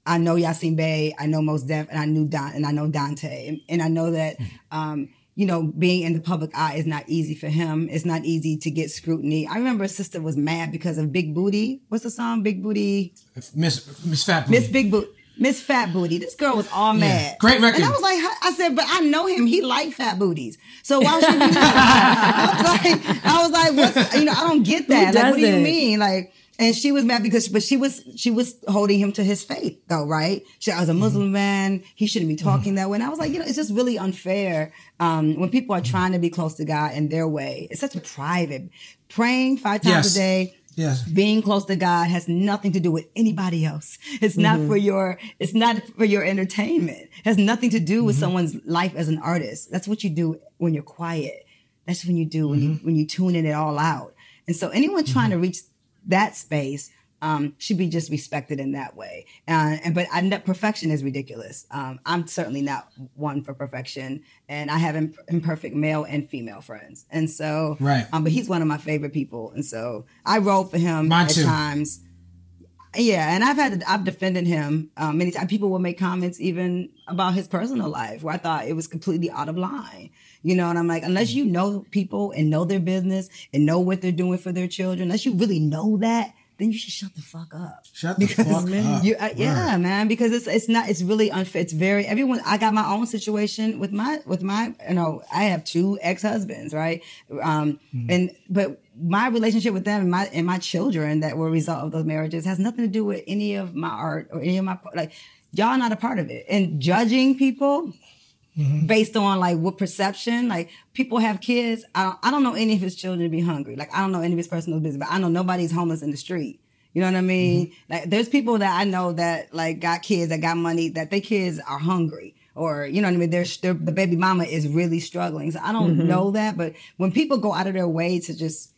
I know Yasiin Bey, I know Mos Def, and I knew Don, and I know Dante, and, and I know that, um, you know, being in the public eye is not easy for him. It's not easy to get scrutiny. I remember his sister was mad because of Big Booty. What's the song? Big Booty. Miss Miss Fat Booty. Miss Big Booty. Miss Fat Booty. This girl was all mad. Great record. And I was like, I said, but I know him. He like fat booties. So why should he? I was like, I was like, what's, you know, I don't get that. Like, what do you mean? Like, and she was mad because, but she was, she was holding him to his faith though, right? She, I was a Muslim man. He shouldn't be talking that way. And I was like, you know, it's just really unfair. Um, when people are trying to be close to God in their way, it's such a private praying five times Yes. a day Yes. being close to God has nothing to do with anybody else. It's not mm-hmm. for your it's not for your entertainment. It has nothing to do with mm-hmm. someone's life as an artist. That's what you do when you're quiet. That's when you do when you mm-hmm. when you tune in it all out. And so anyone trying to reach that space um, should be just respected in that way. Uh, and but I perfection is ridiculous. Um, I'm certainly not one for perfection, and I have imp- imperfect male and female friends. And so, Right. Um, but he's one of my favorite people, and so I wrote for him Mine at too. times. Yeah, and I've had I've defended him um, many times. People will make comments even about his personal life where I thought it was completely out of line. You know, and I'm like, unless you know people and know their business and know what they're doing for their children, unless you really know that, then you should shut the fuck up. Shut the fuck up. You, uh, yeah, man, because it's it's not it's really unfair. It's very everyone. I got my own situation with my with my you know I have two ex husbands, right? Um, and but my relationship with them and my and my children that were a result of those marriages has nothing to do with any of my art or any of my like y'all not a part of it. And judging people Mm-hmm. based on like what perception like people have kids I don't, I don't know any of his children to be hungry. Like i don't know any of his personal business but i know nobody's homeless in the street. You know what i mean? Mm-hmm. Like there's people that i know that like got kids that got money that their kids are hungry. Or you know what i mean? There's the baby mama is really struggling. So i don't mm-hmm. know that but when people go out of their way to just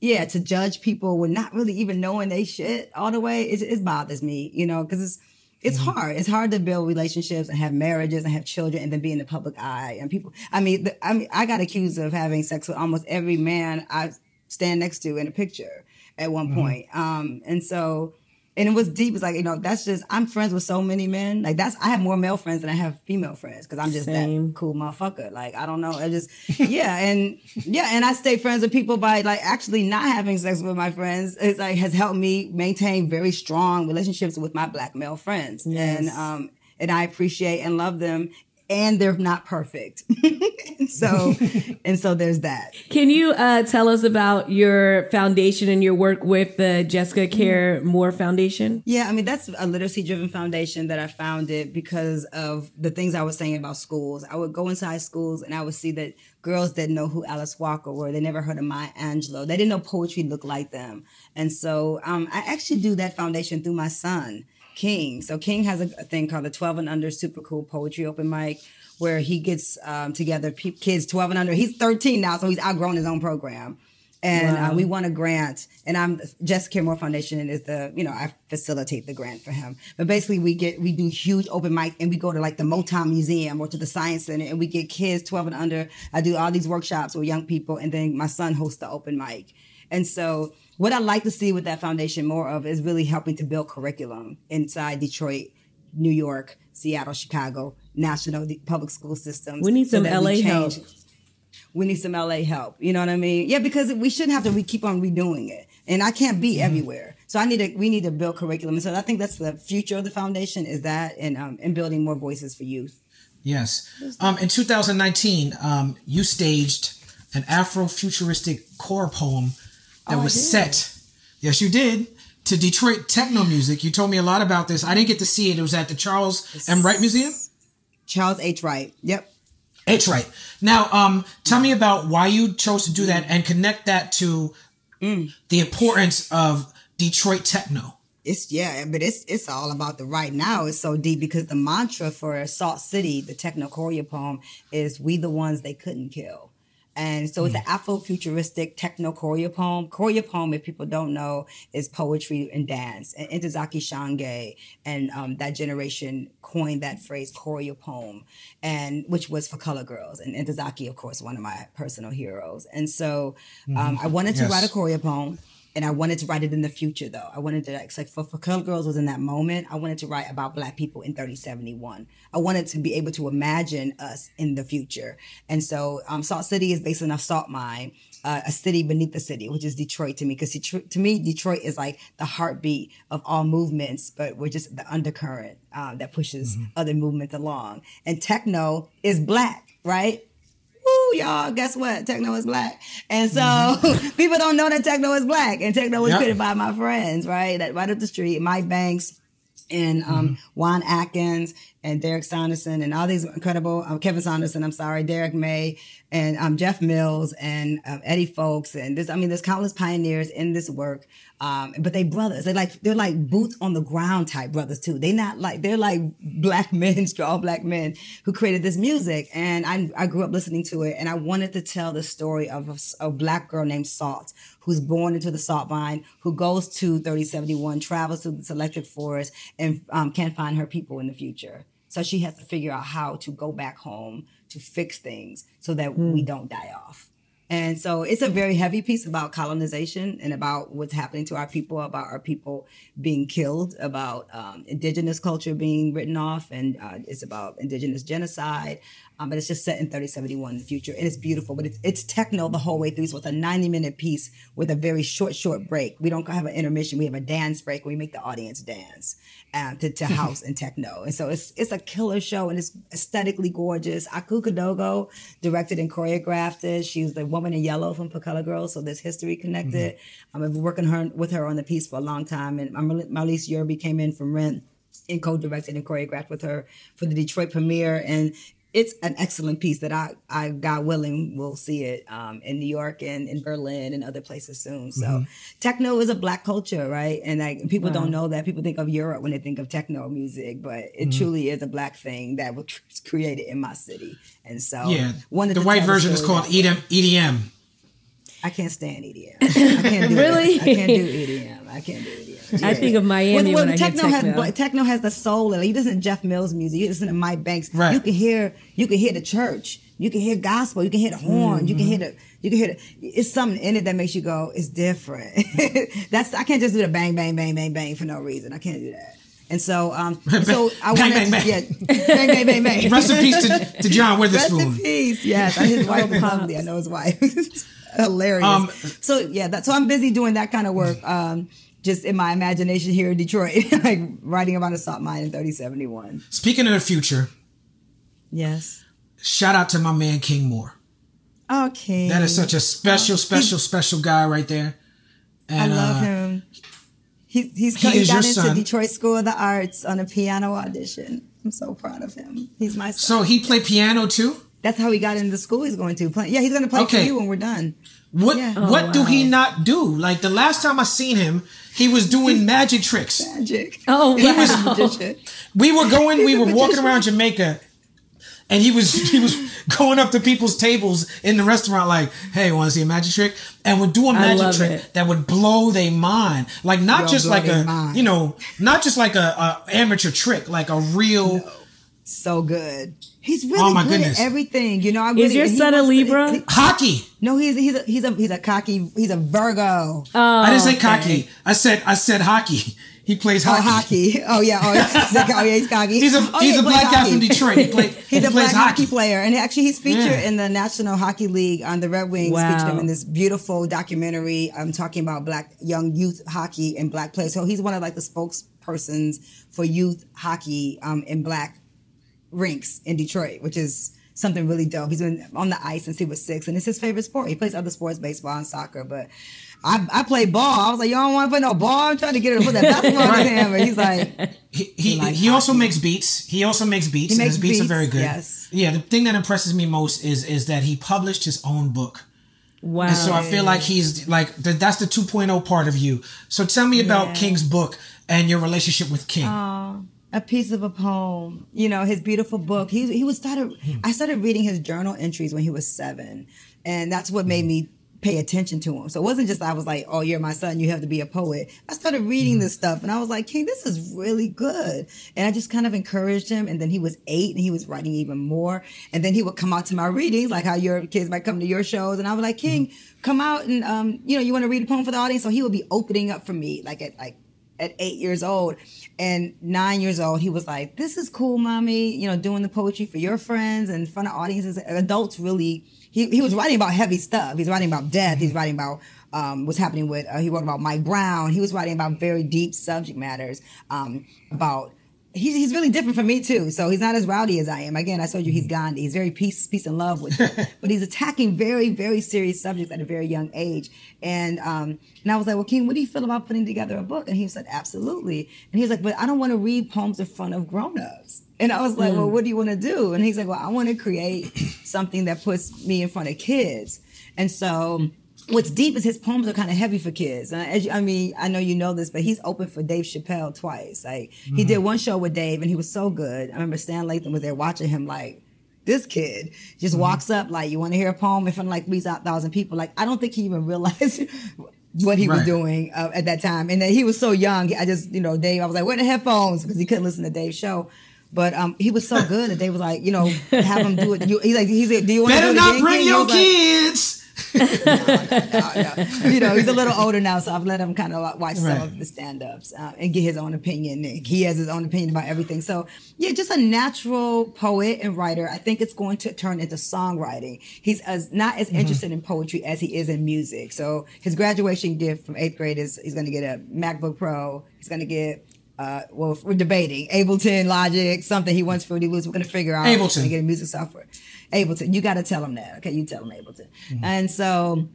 yeah, to judge people with not really even knowing they shit all the way, it, it bothers me, you know, because it's it's hard. It's hard to build relationships and have marriages and have children and then be in the public eye. And people, I mean, the, I mean, I got accused of having sex with almost every man I stand next to in a picture at one point. Um, and so, and it was deep. It's like you know, that's just I'm friends with so many men. Like that's I have more male friends than I have female friends because I'm just Same. that cool motherfucker. Like I don't know, I just yeah, and yeah, and I stay friends with people by like actually not having sex with my friends. It's like has helped me maintain very strong relationships with my black male friends, and um, and I appreciate and love them and they're not perfect. and so, and so there's that. Can you uh, tell us about your foundation and your work with the Jessica Care Moore Foundation? Yeah, I mean that's a literacy driven foundation that I founded because of the things I was saying about schools. I would go inside schools and I would see that girls didn't know who Alice Walker were. They never heard of Maya Angelou. They didn't know poetry looked like them. And so um, I actually do that foundation through my son. King. So King has a, thing called the 12 and Under Super Cool Poetry Open Mic, where he gets um, together pe- kids 12 and under. He's 13 now, so he's outgrown his own program. And uh, we won a grant, and I'm Jessica Moore Foundation is the you know I facilitate the grant for him. But basically, we get we do huge open mic, and we go to like the Motown Museum or to the Science Center, and we get kids 12 and under. I do all these workshops with young people, and then my son hosts the open mic. And so what I like to see with that foundation more of is really helping to build curriculum inside Detroit, New York, Seattle, Chicago, national public school systems. We need some that we LA help. We need some LA help. You know what I mean? Yeah, because we shouldn't have to we keep on redoing it. And I can't be everywhere. So I need to we need to build curriculum. And so I think that's the future of the foundation is that and um and building more voices for youth. Yes. Um, in 2019, um, you staged an Afro-futuristic choreopoem that Oh, was set. Yes, you did. To Detroit techno music. You told me a lot about this. I didn't get to see it. It was at the Charles M. Wright Museum. Charles H. Wright. Yep. H. Wright. Now, um, tell me about why you chose to do that and connect that to Mm. the importance of Detroit techno. It's yeah, but it's it's all about the right now. It's so deep because the mantra for Salt City, the Techno poem, is "We the ones they couldn't kill," and so it's an Afro-futuristic Techno choreopoem. Korea poem, if people don't know, is poetry and dance. And Ntozake Shange and um, that generation coined that phrase choreopoem, and which was for color girls. And Ntozake, of course, one of my personal heroes. And so um, I wanted to Yes. write a choreopoem and I wanted to write it in the future though. I wanted to like, for, for Color Girls was in that moment. I wanted to write about black people in 3071. I wanted to be able to imagine us in the future. And so um, Salt City is based on a salt mine, uh, a city beneath the city, which is Detroit to me. Because to me, Detroit is like the heartbeat of all movements, but we're just the undercurrent um, that pushes other movements along. And techno is black, right? Woo, y'all, guess what? Techno is black. And so mm-hmm. people don't know that techno is black. And techno was Yep. created by my friends, right? That right up the street, Mike Banks and um, Juan Atkins and Derek Saunderson and all these incredible, um, Kevin Saunderson, I'm sorry, Derrick May and um, Jeff Mills and um, Eddie Fowlkes. And there's I mean, there's countless pioneers in this work. Um, but they brothers. They like they're like boots on the ground type brothers too. They not like they're like black men, strong black men who created this music. And I I grew up listening to it, and I wanted to tell the story of a black girl named Salt, who's born into the salt mine, who goes to 3071, travels to this electric forest, and um, can't find her people in the future. So she has to figure out how to go back home to fix things so that we don't die off. And so it's a very heavy piece about colonization and about what's happening to our people, about our people being killed, about um, indigenous culture being written off, and uh, it's about indigenous genocide. Um, but it's just set in 3071 in the future. And it's beautiful, but it's, it's techno the whole way through. So it's a 90 minute piece with a very short, short break. We don't have an intermission. We have a dance break where we make the audience dance um, to, to house and techno. And so it's it's a killer show and it's aesthetically gorgeous. Aku Kadogo directed and choreographed it. She's the woman in yellow from Pakala Girls, so there's history connected. I've been working her with her on the piece for a long time. And Marlies Yearby came in from Rent and co-directed and choreographed with her for the Detroit premiere. And it's an excellent piece that I, I God willing, will see it um, in New York and in Berlin and other places soon. So techno is a black culture, right? And like people don't know that. People think of Europe when they think of techno music, but it truly is a black thing that was created in my city. And so Yeah. wanted The to white version is called. EDM. EDM. I can't stand EDM. I can't do Really? it. I can't do EDM. I can't do EDM. I think of Miami when I hear techno has techno. has the soul in it. You listen to Jeff Mills music. You listen to Mike Banks. Right. You can hear you can hear the church. You can hear gospel. You can hear the horn. You can hear the you can hear the. It's something in it that makes you go. It's different. That's I can't just do the bang bang bang bang bang for no reason. I can't do that. And so um so I Bang, wanted bang, to bang. yeah bang bang bang bang. Rest in peace to, to John Rest Witherspoon. in peace. Yes, his wife is lovely. I know his wife. Hilarious. Um, so yeah, that, so I'm busy doing that kind of work. Um, just in my imagination here in Detroit, like writing about a salt mine in 3071. Speaking of the future, Yes. Shout out to my man King Moore. Okay. That is such a special, special, special guy right there. I love uh, him. He, he's he he, is got your into son. Detroit School of the Arts on a piano audition. I'm so proud of him. He's my son. so he played piano too. That's how he got into the school he's going to. Play. Yeah, he's going to play Okay. for you when we're done. What Yeah. what do he not do? Like the last time I seen him, he was doing magic tricks. Magic. Oh, He was wow. We were going, we He's a were walking around Jamaica, and he was he was going up to people's tables in the restaurant like, "Hey, want to see a magic trick?" And would do a magic trick it. that would blow their mind, like not Yo, just like a mind. you know, not just like a, a amateur trick, like a real. So good. He's really Oh, my good goodness. at everything. You know, I really, Is your son a wants to- Libra? he- Hockey. no, he's he's a, he's a he's a cocky. He's a Virgo. Oh, I didn't say okay. cocky. I said I said hockey. He plays Oh, hockey. hockey. Oh yeah. Oh yeah. He's like, oh, yeah, he's cocky. He's a Oh, he's yeah, a black plays guy from Detroit. He, play, He's he a plays black hockey hockey. player, and actually he's featured Yeah. in the National Hockey League. On the Red Wings Wow. featured him in this beautiful documentary. I'm talking about black young youth hockey and black players. So he's one of like the spokespersons for youth hockey um, in black rinks in Detroit, which is something really dope. He's been on the ice since he was six, and it's his favorite sport. He plays other sports, baseball and soccer, but. I, I play ball. I was like, you don't want to play no ball. I'm trying to get her to put that basketball in his hand, but he's like, He he, likes he also makes beats. He also makes beats. He and makes his beats, beats, are very good. yes. Yeah, the thing that impresses me most is is that he published his own book. Wow. And so I feel like he's like th- that's the 2.0 part of you. So tell me about Yeah. King's book and your relationship with King. A piece of a poem. You know, his beautiful book. He he was started. Hmm. I started reading his journal entries when he was seven, and that's what made me pay attention to him. So it wasn't just I was like, "Oh, you're my son. You have to be a poet." I started reading hmm. this stuff, and I was like, "King, this is really good." And I just kind of encouraged him. And then he was eight, and he was writing even more. And then he would come out to my readings, like how your kids might come to your shows, and I was like, hmm. "King, come out and um, you know, you want to read a poem for the audience?" So he would be opening up for me, like at like at eight years old and nine years old, he was like, "This is cool, mommy. You know, doing the poetry for your friends and in front of audiences." Adults really. He, he was writing about heavy stuff. He's writing about death. He's writing about um, what's happening with. Uh, he wrote about Mike Brown. He was writing about very deep subject matters um, about. He's, he's really different from me too. So he's not as rowdy as I am. Again, I told you he's mm-hmm. Gandhi. He's very peace, peace and love with but he's attacking very, very serious subjects at a very young age. And um, and I was like, well, King, what do you feel about putting together a book? And he said, absolutely. And he was like, but I don't want to read poems in front of grown-ups. And I was like, well, mm. what do you want to do? And he's like, well, I want to create something that puts me in front of kids. And so mm. What's deep is his poems are kind of heavy for kids. And as you, I mean, I know you know this, but he's opened for Dave Chappelle twice. Like he did one show with Dave and he was so good. I remember Stan Lathan was there watching him like, this kid just walks up like, you want to hear a poem in front of like 3,000 people. Like, I don't think he even realized what he was doing uh, at that time. And then he was so young. I just, you know, Dave, I was like, where are the headphones? Because he couldn't listen to Dave's show. But um, he was so good that they was like, you know, have him do it. You, he's like, he's like, do you want to do Better it not bring? Your was like, kids. you know, he's a little older now, so I've let him kind of watch some of the stand-ups uh, and get his own opinion. He has his own opinion about everything. So yeah, just a natural poet and writer. I think it's going to turn into songwriting. He's as not as interested in poetry as he is in music. So his graduation gift from eighth grade is he's going to get a MacBook Pro. He's going to get. Uh, well, we're debating Ableton, Logic, something he wants Fruity Loops. We're gonna figure out. Ableton. Get a music software. Ableton. You got to tell him that. Okay, you tell him Ableton. And so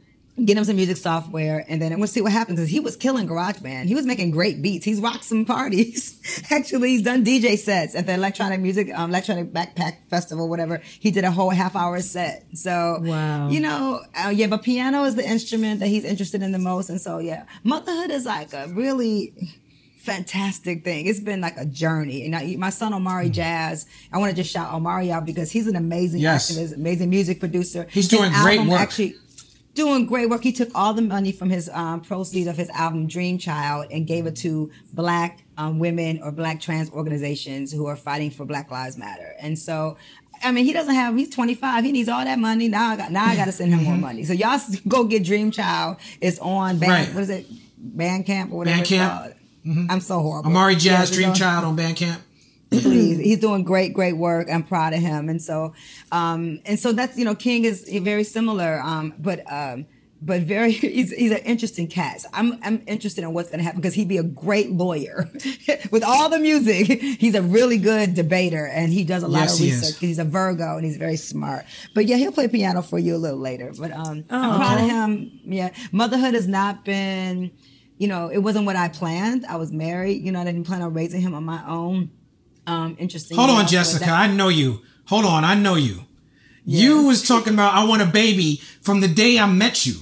get him some music software, and then we'll see what happens. Because he was killing GarageBand. He was making great beats. He's rocked some parties. Actually, he's done DJ sets at the Electronic Music, um, Electronic Backpack Festival, whatever. He did a whole half hour set. So, Wow. you know, uh, yeah, but piano is the instrument that he's interested in the most. And so, yeah, motherhood is like a really fantastic thing. It's been like a journey. And I, my son Omari Jazz, I want to just shout Omari out because he's an amazing Yes. activist, amazing music producer. He's doing great work. Actually, doing great work. He took all the money from his um, proceeds of his album Dream Child and gave it to Black um, women or Black trans organizations who are fighting for Black Lives Matter. And so. I mean, he doesn't have. He's 25. He needs all that money. Now I got. Now I got to send him more money. So y'all go get Dream Child. It's on band. Right. What is it? Bandcamp or whatever. Bandcamp. It's called. I'm so horrible. Omari Yeah, Jazz, it's Dream Child on Bandcamp. please. He's doing great, great work. I'm proud of him. And so, um, and so that's, you know, King is very similar. Um, but, um, but very he's, he's an interesting cat. So I'm I'm interested in what's gonna happen because he'd be a great lawyer with all the music. He's a really good debater and he does a lot Yes, of he research. He's a Virgo and he's very smart. But yeah, he'll play piano for you a little later. But um, I'm proud of him. Yeah, motherhood has not been, you know, it wasn't what I planned. I was married. You know, I didn't plan on raising him on my own. Um, interesting. Hold on, Jessica. I know you. Hold on. I know you. You was talking about I want a baby from the day I met you.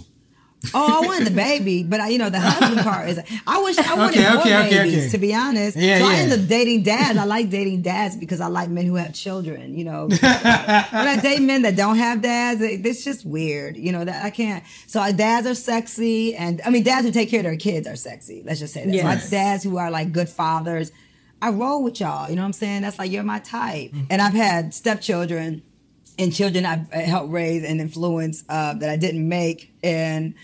Oh, I wanted the baby, but I, you know the husband part is. I wish I wanted Okay, more okay, okay, babies. okay. To be honest, Yeah, so I yeah. ended up dating dads. I like dating dads because I like men who have children. You know, when I date men that don't have dads, it- it's just weird. You know that I can't. So dads are sexy, and I mean dads who take care of their kids are sexy. Let's just say that. So I- dads who are like good fathers. I roll with y'all. You know what I'm saying? That's like you're my type. And I've had stepchildren and children I've uh, helped raise and influence uh, that I didn't make, and ke-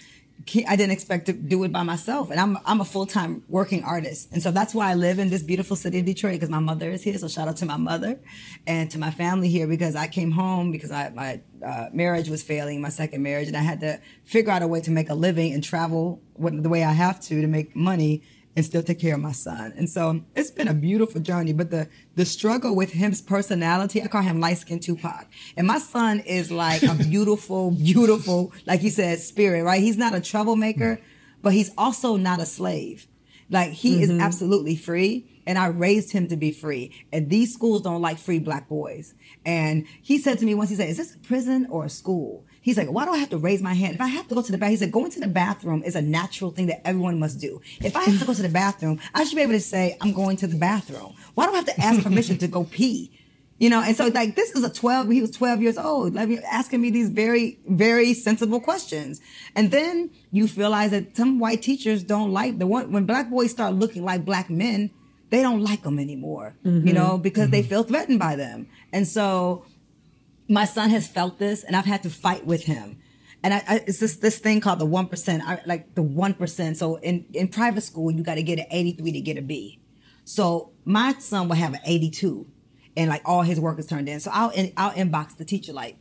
I didn't expect to do it by myself. And I'm I'm a full time working artist, and so that's why I live in this beautiful city of Detroit because my mother is here. So shout out to my mother and to my family here because I came home because I, my uh, marriage was failing, my second marriage, and I had to figure out a way to make a living and travel the way I have to to make money and still take care of my son. And so it's been a beautiful journey. But the the struggle with his personality, I call him light skinned Tupac. And my son is like a beautiful, beautiful, like you said, spirit, right? He's not a troublemaker, but he's also not a slave. Like he is mm-hmm. absolutely free. And I raised him to be free. And these schools don't like free black boys. And he said to me once, he said, Is this a prison or a school? He's like, why do I have to raise my hand? If I have to go to the bathroom, he said, going to the bathroom is a natural thing that everyone must do. If I have to go to the bathroom, I should be able to say, I'm going to the bathroom. Why do I have to ask permission to go pee? You know, and so like this is a 12, he was 12 years old, like asking me these very, very sensible questions. And then you realize that some white teachers don't like the one, when black boys start looking like black men, they don't like them anymore, you mm-hmm. know, because they mm-hmm. feel threatened by them. And so my son has felt this and I've had to fight with him. And I, I, it's this this thing called the one percent, I- like the one percent. So in in private school, you got to get an eighty three to get a B. So my son will have an eighty two, and like all his work is turned in. So I'll in, I'll inbox the teacher like,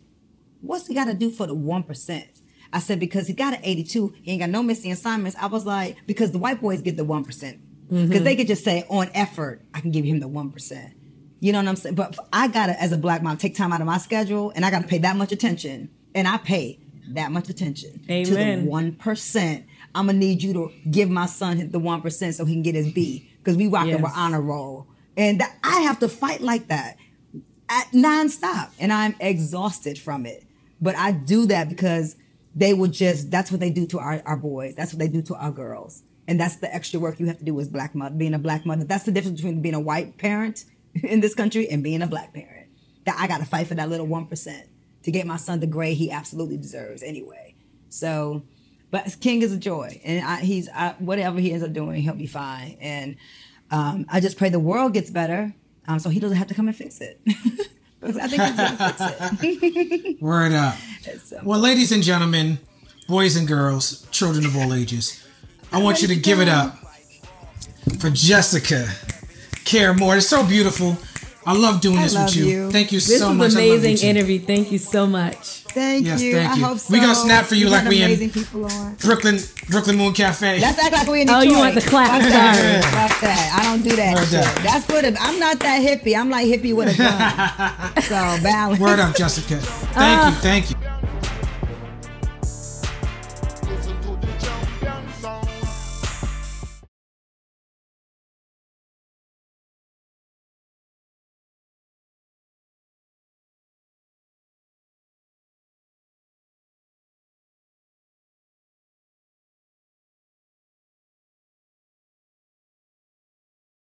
what's he got to do for the one percent? I said because he got an eighty two, he ain't got no missing assignments. I was like because the white boys get the one percent mm-hmm. because they could just say on effort, I can give him the one percent. You know what I'm saying? But I gotta, as a black mom, take time out of my schedule, and I gotta pay that much attention, and I pay that much attention to the one percent. I'm gonna need you to give my son the one percent so he can get his B because we rocking Yes. with honor roll, and that, I have to fight like that at nonstop, and I'm exhausted from it. But I do that because they will just that's what they do to our, our boys. That's what they do to our girls. And that's the extra work you have to do as black mother, being a black mother. That's the difference between being a white parent in this country and being a black parent. That I gotta fight for that little one percent to get my son the grade he absolutely deserves anyway. So but King is a joy, and I, he's I, whatever he ends up doing, he'll be fine. And um, I just pray the world gets better, um, so he doesn't have to come and fix it. I think he's gonna fix it. Word up. So- Well, ladies and gentlemen, boys and girls, children of all ages, I want you to give it up for Jessica Care Moore. It's so beautiful. I love doing I this love with you. you. Thank you This so was much. I love you amazing too. interview. Thank you so much. Thank Yes, you. thank I you. hope so. We gonna snap for you We like got we in- amazing people on. Brooklyn, Brooklyn Moon Cafe. Let's act like we in Oh, you want the clap. Fuck that. Sorry. Fuck that. I don't do that Word shit. up. That's for the. I'm not that hippie. I'm like hippie with a gun. so balance. Word up, Jessica. Thank you, uh, thank you.